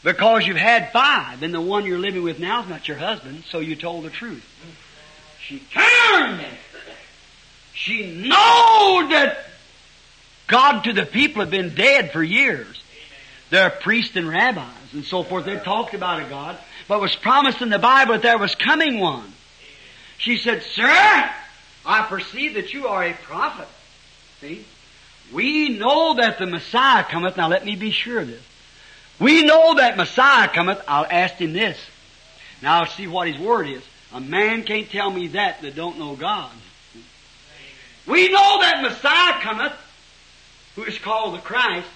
Because you've had five, and the one you're living with now is not your husband, so you told the truth. She turned. She knowed that God to the people had been dead for years. They're priests and rabbis and so forth. They talked about a God, but was promised in the Bible that there was coming one. She said, Sir, I perceive that you are a prophet. See? We know that the Messiah cometh. Now let me be sure of this. We know that Messiah cometh. I'll ask him this. Now I'll see what his word is. A man can't tell me that that don't know God. We know that Messiah cometh, who is called the Christ,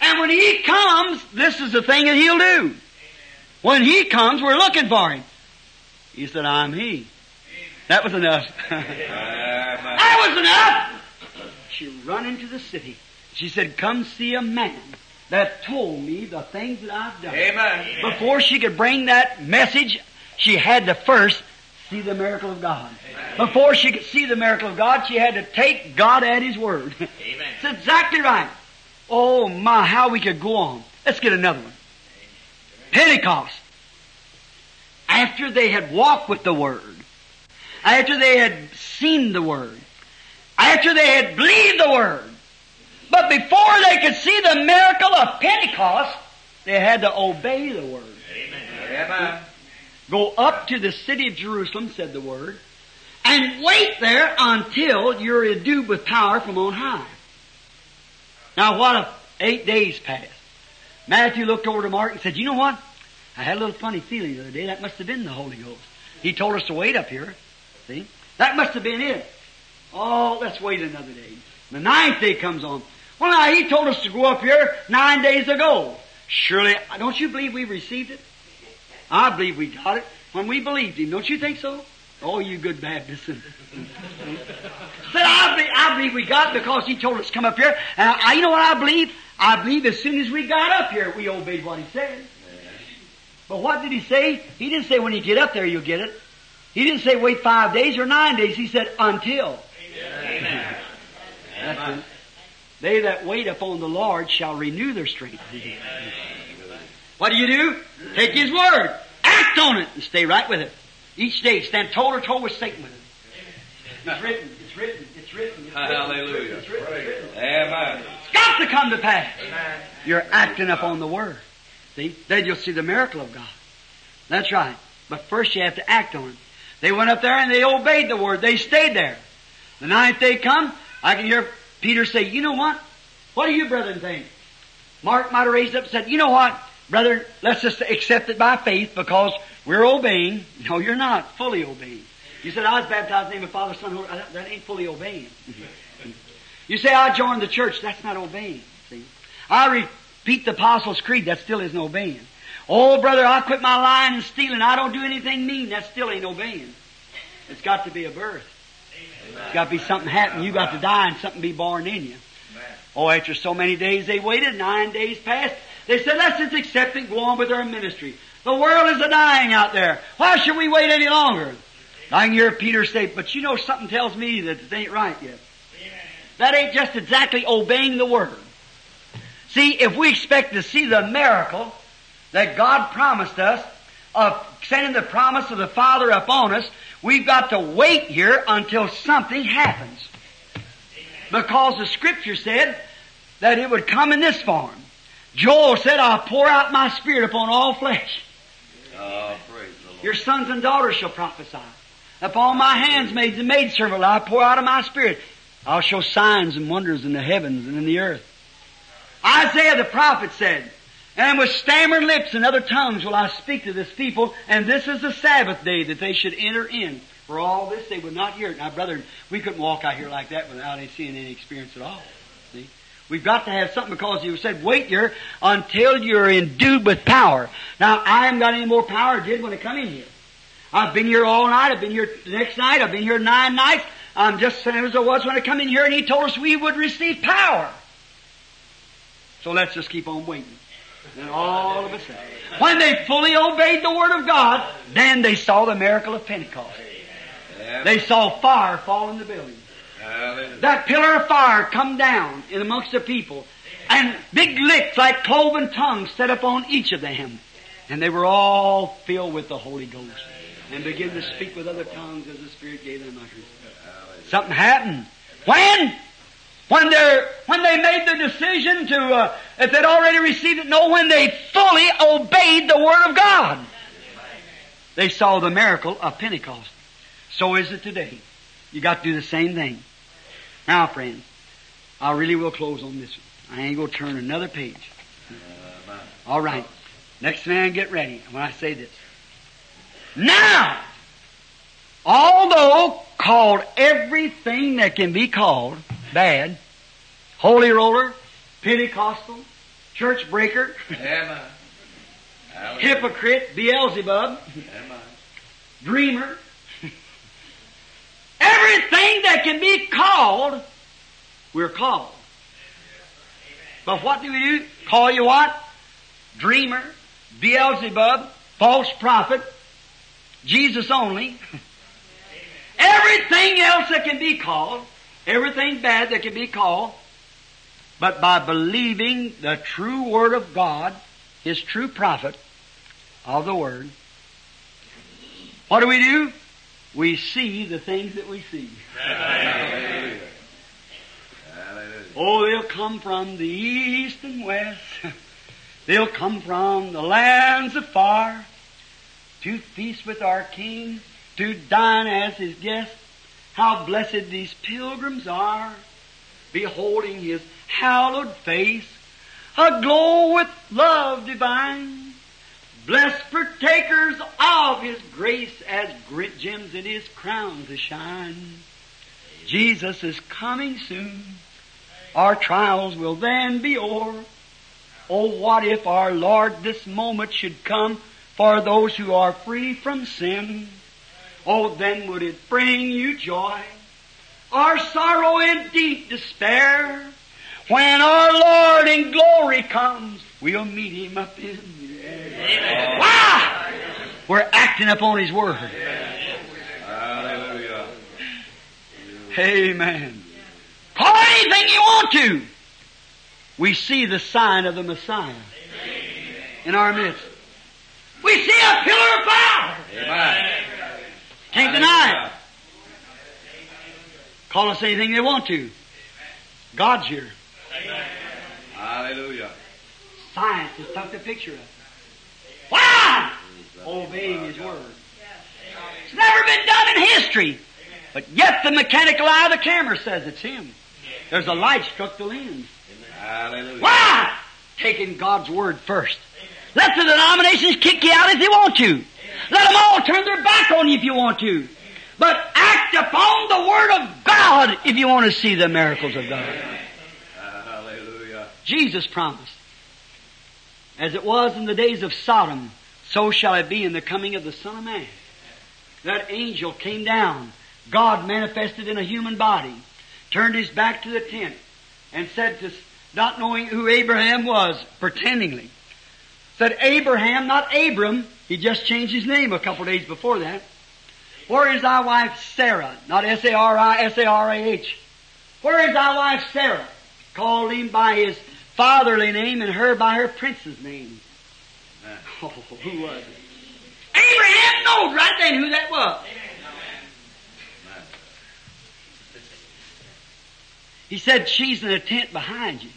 and when he comes, this is the thing that he'll do. When he comes, we're looking for him. He said, I'm he. That was enough. that was enough! She run into the city. She said, come see a man that told me the things that I've done. Amen. Before she could bring that message, she had to first see the miracle of God. Before she could see the miracle of God, she had to take God at His word. Amen. It's exactly right. Oh my, how we could go on. Let's get another one. Pentecost. After they had walked with the Word, after they had seen the Word, after they had believed the Word, but before they could see the miracle of Pentecost, they had to obey the Word. Amen. Go up to the city of Jerusalem, said the Word, and wait there until you're endued with power from on high. Now what if eight days passed? Matthew looked over to Mark and said, you know what? I had a little funny feeling the other day. That must have been the Holy Ghost. He told us to wait up here. See? That must have been it. Oh, let's wait another day. The ninth day comes on. Well, now, he told us to go up here nine days ago. Surely, don't you believe we received it? I believe we got it when we believed him. Don't you think so? Oh, you good Baptists. Said, I believe, I believe we got it because he told us to come up here. And I, you know what I believe? I believe as soon as we got up here, we obeyed what he said. But what did he say? He didn't say when you get up there you'll get it. He didn't say wait five days or nine days. He said until. Amen. It. They that wait upon the Lord shall renew their strength. What do you do? Take His word. Act on it and stay right with it. Each day stand toe to toe with Satan with it. It's written, it's written, it's written. It's Hallelujah. It's written, it's written. Amen. It's got to come to pass. You're acting upon the word. See? Then you'll see the miracle of God. That's right. But first you have to act on it. They went up there and they obeyed the word. They stayed there. The ninth day come, I can hear Peter say, you know what? What do you brethren think? Mark might have raised up and said, you know what? Brother, let's just accept it by faith because we're obeying. No, you're not fully obeying. You said, I was baptized in the name of Father, Son, Holy that- ain't fully obeying. You say, I joined the church. That's not obeying. See? I repeat the Apostles' Creed. That still isn't obeying. Oh, brother, I quit my lying and stealing. I don't do anything mean. That still ain't obeying. It's got to be a birth. It's got to be something happen. You got to die and something be born in you. Oh, after so many days they waited, nine days passed. They said, let's just accept and go on with our ministry. The world is a dying out there. Why should we wait any longer? I can hear Peter say, but you know something tells me that it ain't right yet. That ain't just exactly obeying the word. See, if we expect to see the miracle that God promised us of sending the promise of the Father upon us, we've got to wait here until something happens. Because the scripture said that it would come in this form. Joel said, I'll pour out my spirit upon all flesh. Oh, praise the Lord. Your sons and daughters shall prophesy. Upon my handsmaids and maidservants will I pour out of my spirit. I'll show signs and wonders in the heavens and in the earth. Isaiah the prophet said, And with stammering lips and other tongues will I speak to this people, and this is the Sabbath day that they should enter in. For all this they would not hear it. Now, brother, we couldn't walk out here like that without seeing any experience at all. See? We've got to have something because you said, wait here until you're endued with power. Now, I haven't got any more power I did when I come in here. I've been here all night. I've been here the next night. I've been here nine nights. I'm just the same as I was when I come in here and he told us we would receive power. So let's just keep on waiting. Then all of a sudden, when they fully obeyed the Word of God, then they saw the miracle of Pentecost. They saw fire fall in the building. That pillar of fire come down in amongst the people, and big lips like cloven tongues set upon each of them. And they were all filled with the Holy Ghost and began to speak with other tongues as the Spirit gave them utterance. Something happened. When? When they when they made the decision to, uh, if they'd already received it, no, when they fully obeyed the Word of God. They saw the miracle of Pentecost. So is it today. You got to do the same thing. Now, friends, I really will close on this one. I ain't going to turn another page. All right. Next man, get ready when I say this. Now, although called everything that can be called bad, holy roller, Pentecostal, church breaker, hypocrite, Beelzebub, dreamer, everything that can be called, we're called. But what do we do? Call you what? Dreamer, Beelzebub, false prophet, Jesus only. Everything else that can be called, everything bad that can be called, but by believing the true Word of God, His true prophet of the Word, what do we do? We see the things that we see. Hallelujah. Oh, they'll come from the east and west. They'll come from the lands afar to feast with our King, to dine as His guest. How blessed these pilgrims are, beholding His hallowed face, aglow with love divine. Blessed partakers of His grace as great gems in His crown to shine. Jesus is coming soon. Our trials will then be o'er. Oh, what if our Lord this moment should come for those who are free from sin? Oh, then would it bring you joy? Our sorrow and deep despair? When our Lord in glory comes, we'll meet Him up in the air. Why? We're acting upon His Word. Hallelujah. Amen. Call anything you want to. We see the sign of the Messiah in our midst. We see a pillar of fire. Amen. Can't deny it. Call us anything they want to. God's here. Hallelujah. Science has took the picture of it. Why? Obeying His Word. It's never been done in history. But yet the mechanical eye of the camera says it's Him. There's a light struck the lens. Hallelujah. Why? Taking God's Word first. Let the denominations kick you out if they want to. Let them all turn their back on you if you want to. But act upon the Word of God if you want to see the miracles of God. Hallelujah. Jesus promised, as it was in the days of Sodom, so shall it be in the coming of the Son of Man. That angel came down, God manifested in a human body, turned his back to the tent, and said to, not knowing who Abraham was, pretendingly, said, Abraham, not Abram, he just changed his name a couple days before that. Where is thy wife Sarah? Not S-A-R-I, S-A-R-A-H. Where is thy wife Sarah? Called him by his fatherly name and her by her prince's name. Oh, who was it? Abraham knows right then who that was. He said, she's in a tent behind you.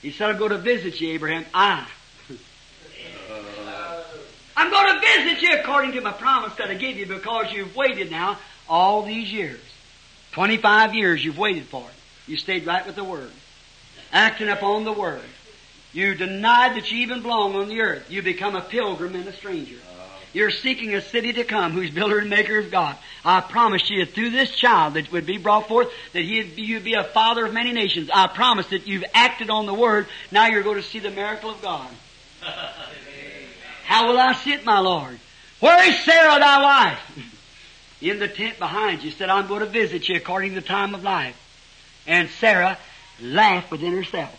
He said, I'm going to visit you, Abraham. I. I'm going to visit you according to my promise that I gave you because you've waited now all these years. 25 years you've waited for it. You stayed right with the Word. Acting upon the Word. You denied that you even belong on the earth. You become a pilgrim and a stranger. You're seeking a city to come whose builder and maker of God. I promised you through this child that would be brought forth that he'd be, you'd be a father of many nations. I promised that you've acted on the word. Now you're going to see the miracle of God. How will I sit, my Lord? Where is Sarah, thy wife? In the tent behind you. Said, I'm going to visit you according to the time of life. And Sarah laughed within herself.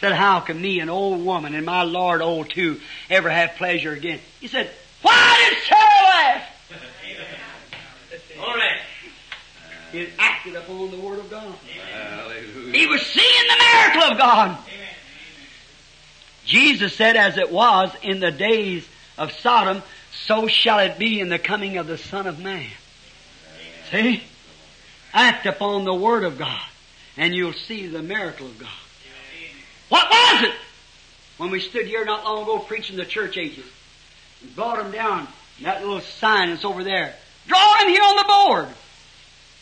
Said, how can me, an old woman, and my Lord old too, ever have pleasure again? He said, why did Sarah laugh? All right. He acted upon the Word of God. Hallelujah. He was seeing the miracle of God. Jesus said, as it was in the days of Sodom, so shall it be in the coming of the Son of Man. See? Act upon the Word of God, and you'll see the miracle of God. What was it? When we stood here not long ago preaching the church ages, and brought them down, that little sign that's over there. Draw them here on the board.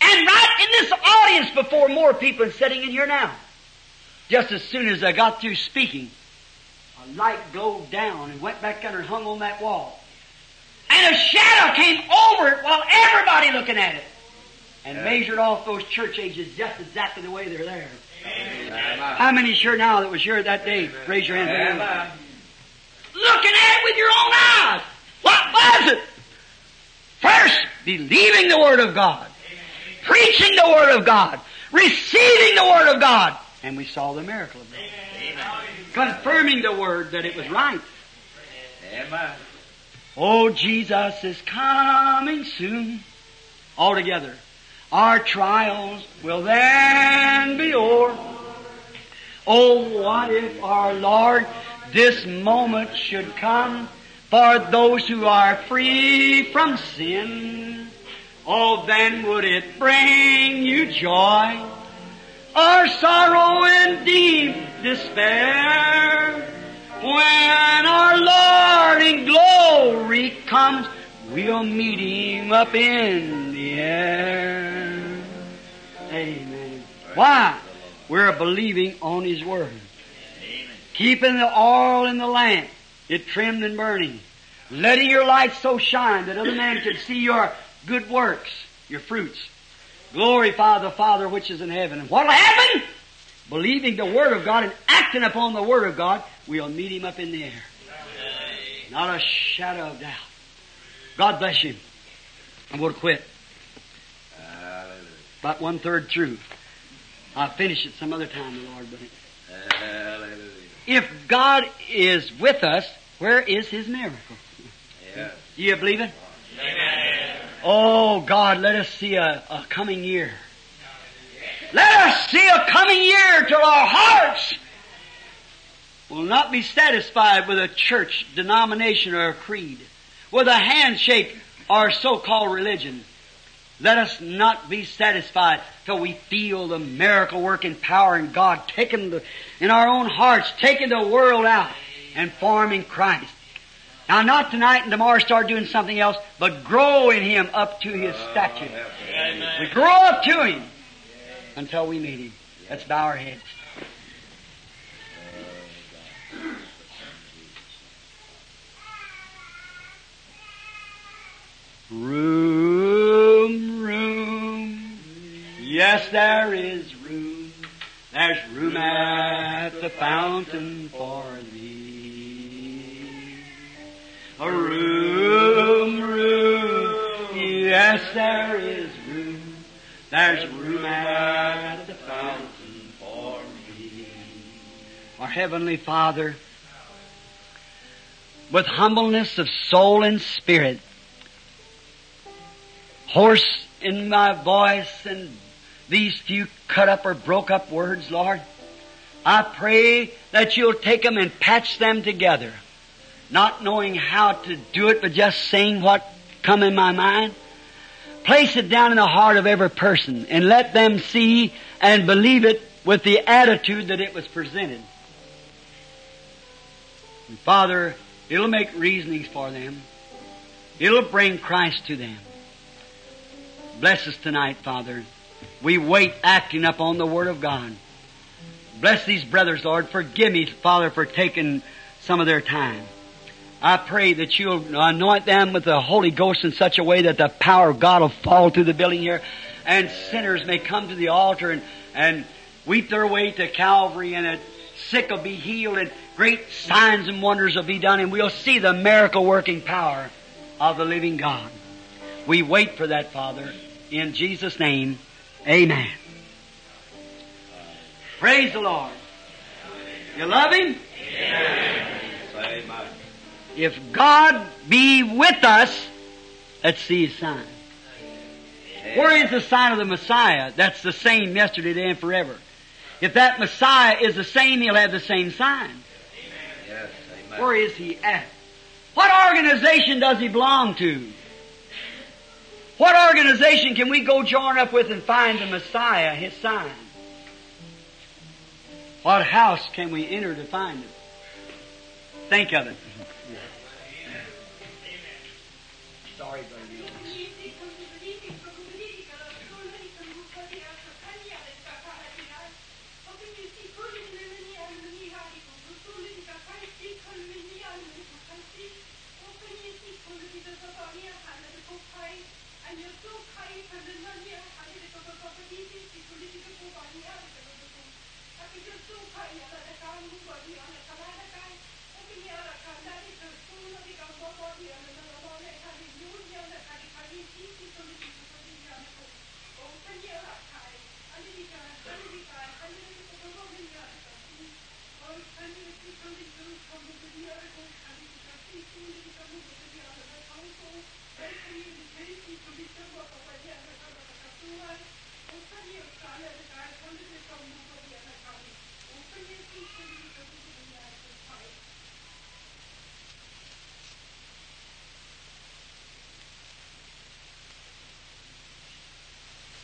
And right in this audience before more people sitting in here now. Just as soon as I got through speaking, a light glowed down and went back under and hung on that wall. And a shadow came over it while everybody looking at it. And Yeah. measured off those church ages just exactly the way they're there. Amen. How many sure now that was here that day? Raise your hand. Amen. Looking at it with your own eyes. What was it? First, believing the Word of God. Preaching the Word of God. Receiving the Word of God. And we saw the miracle of God. Confirming the Word that it was right. Amen. Oh, Jesus is coming soon. All together. Our trials will then be o'er. Oh, what if our Lord this moment should come for those who are free from sin? Oh, then would it bring you joy or sorrow and deep despair? When our Lord in glory comes, we'll meet Him up in the air. Amen. Why? We're believing on His Word. Keeping the oil in the lamp, it trimmed and burning. Letting your light so shine that other men could see your good works, your fruits. Glorify the Father which is in heaven. And what'll happen? Believing the Word of God and acting upon the Word of God, we'll meet Him up in the air. Not a shadow of doubt. God bless you. I'm going to quit. Hallelujah. About one third through. I'll finish it some other time, the Lord. But Hallelujah. if God is with us, where is His miracle? Yes. Do you believe it? Oh God, let us see a, a coming year. Let us see a coming year till our hearts will not be satisfied with a church, denomination, or a creed, with a handshake or so-called religion. Let us not be satisfied till we feel the miracle working power in God taking the, in our own hearts, taking the world out and forming Christ. Now not tonight and tomorrow start doing something else, but grow in Him up to His stature. We grow up to Him until we meet Him. Let's bow our heads. Room, room. Yes, there is room. There's room at the fountain for thee. A room, room. Yes, there is room. There's room at the fountain for me. Our Heavenly Father, with humbleness of soul and spirit, hoarse in my voice and these few cut up or broke up words, Lord, I pray that you'll take them and patch them together, not knowing how to do it, but just saying what come in my mind. Place it down in the heart of every person and let them see and believe it with the attitude that it was presented. And Father, it'll make reasonings for them. It'll bring Christ to them. Bless us tonight, Father. We wait acting upon the Word of God. Bless these brothers, Lord. Forgive me, Father, for taking some of their time. I pray that you'll anoint them with the Holy Ghost in such a way that the power of God will fall through the building here and sinners may come to the altar and, and weep their way to Calvary and the sick will be healed and great signs and wonders will be done and we'll see the miracle working power of the living God. We wait for that, Father. In Jesus' name, amen. Praise the Lord. You love Him? Amen. If God be with us, let's see His sign. Where is the sign of the Messiah? That's the same yesterday, today, and forever. If that Messiah is the same, He'll have the same sign. Yes. Where is He at? What organization does He belong to? What organization can we go join up with and find the Messiah, His sign? What house can we enter to find Him? Think of it. Sorry, Brother Neil.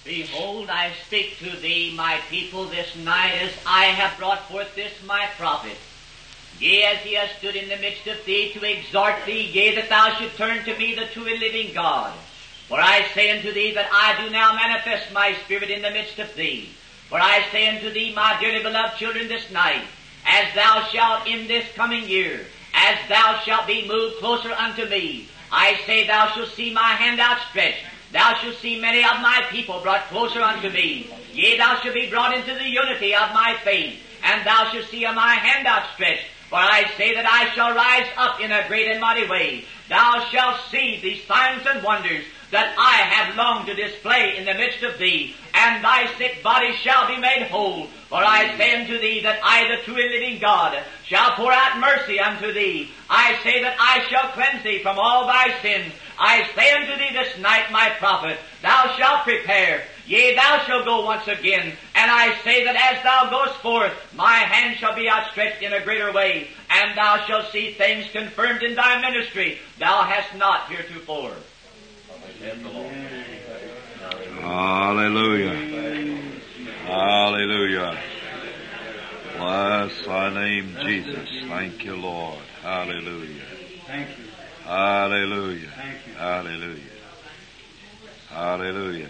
Behold, I speak to thee, my people, this night as I have brought forth this my prophet. Yea, as he has stood in the midst of thee to exhort thee, yea, that thou should turn to me, the true and living God. For I say unto thee that I do now manifest my spirit in the midst of thee. For I say unto thee, my dearly beloved children, this night, as thou shalt in this coming year, as thou shalt be moved closer unto me, I say thou shalt see my hand outstretched. Thou shalt see many of my people brought closer unto me. Yea, thou shalt be brought into the unity of my faith, and thou shalt see my hand outstretched. For I say that I shall rise up in a great and mighty way. Thou shalt see these signs and wonders that I have longed to display in the midst of thee, and thy sick body shall be made whole. For I say unto thee that I, the true and living God, shall pour out mercy unto thee. I say that I shall cleanse thee from all thy sins. I say unto thee this night, my prophet, thou shalt prepare. Yea, thou shalt go once again. And I say that as thou goest forth, my hand shall be outstretched in a greater way, and thou shalt see things confirmed in thy ministry thou hast not heretofore. Saith the Lord. Hallelujah. Hallelujah. Bless thy name, Jesus. Thank you, Lord. Hallelujah. Thank you. Hallelujah. Thank you. Hallelujah. Hallelujah.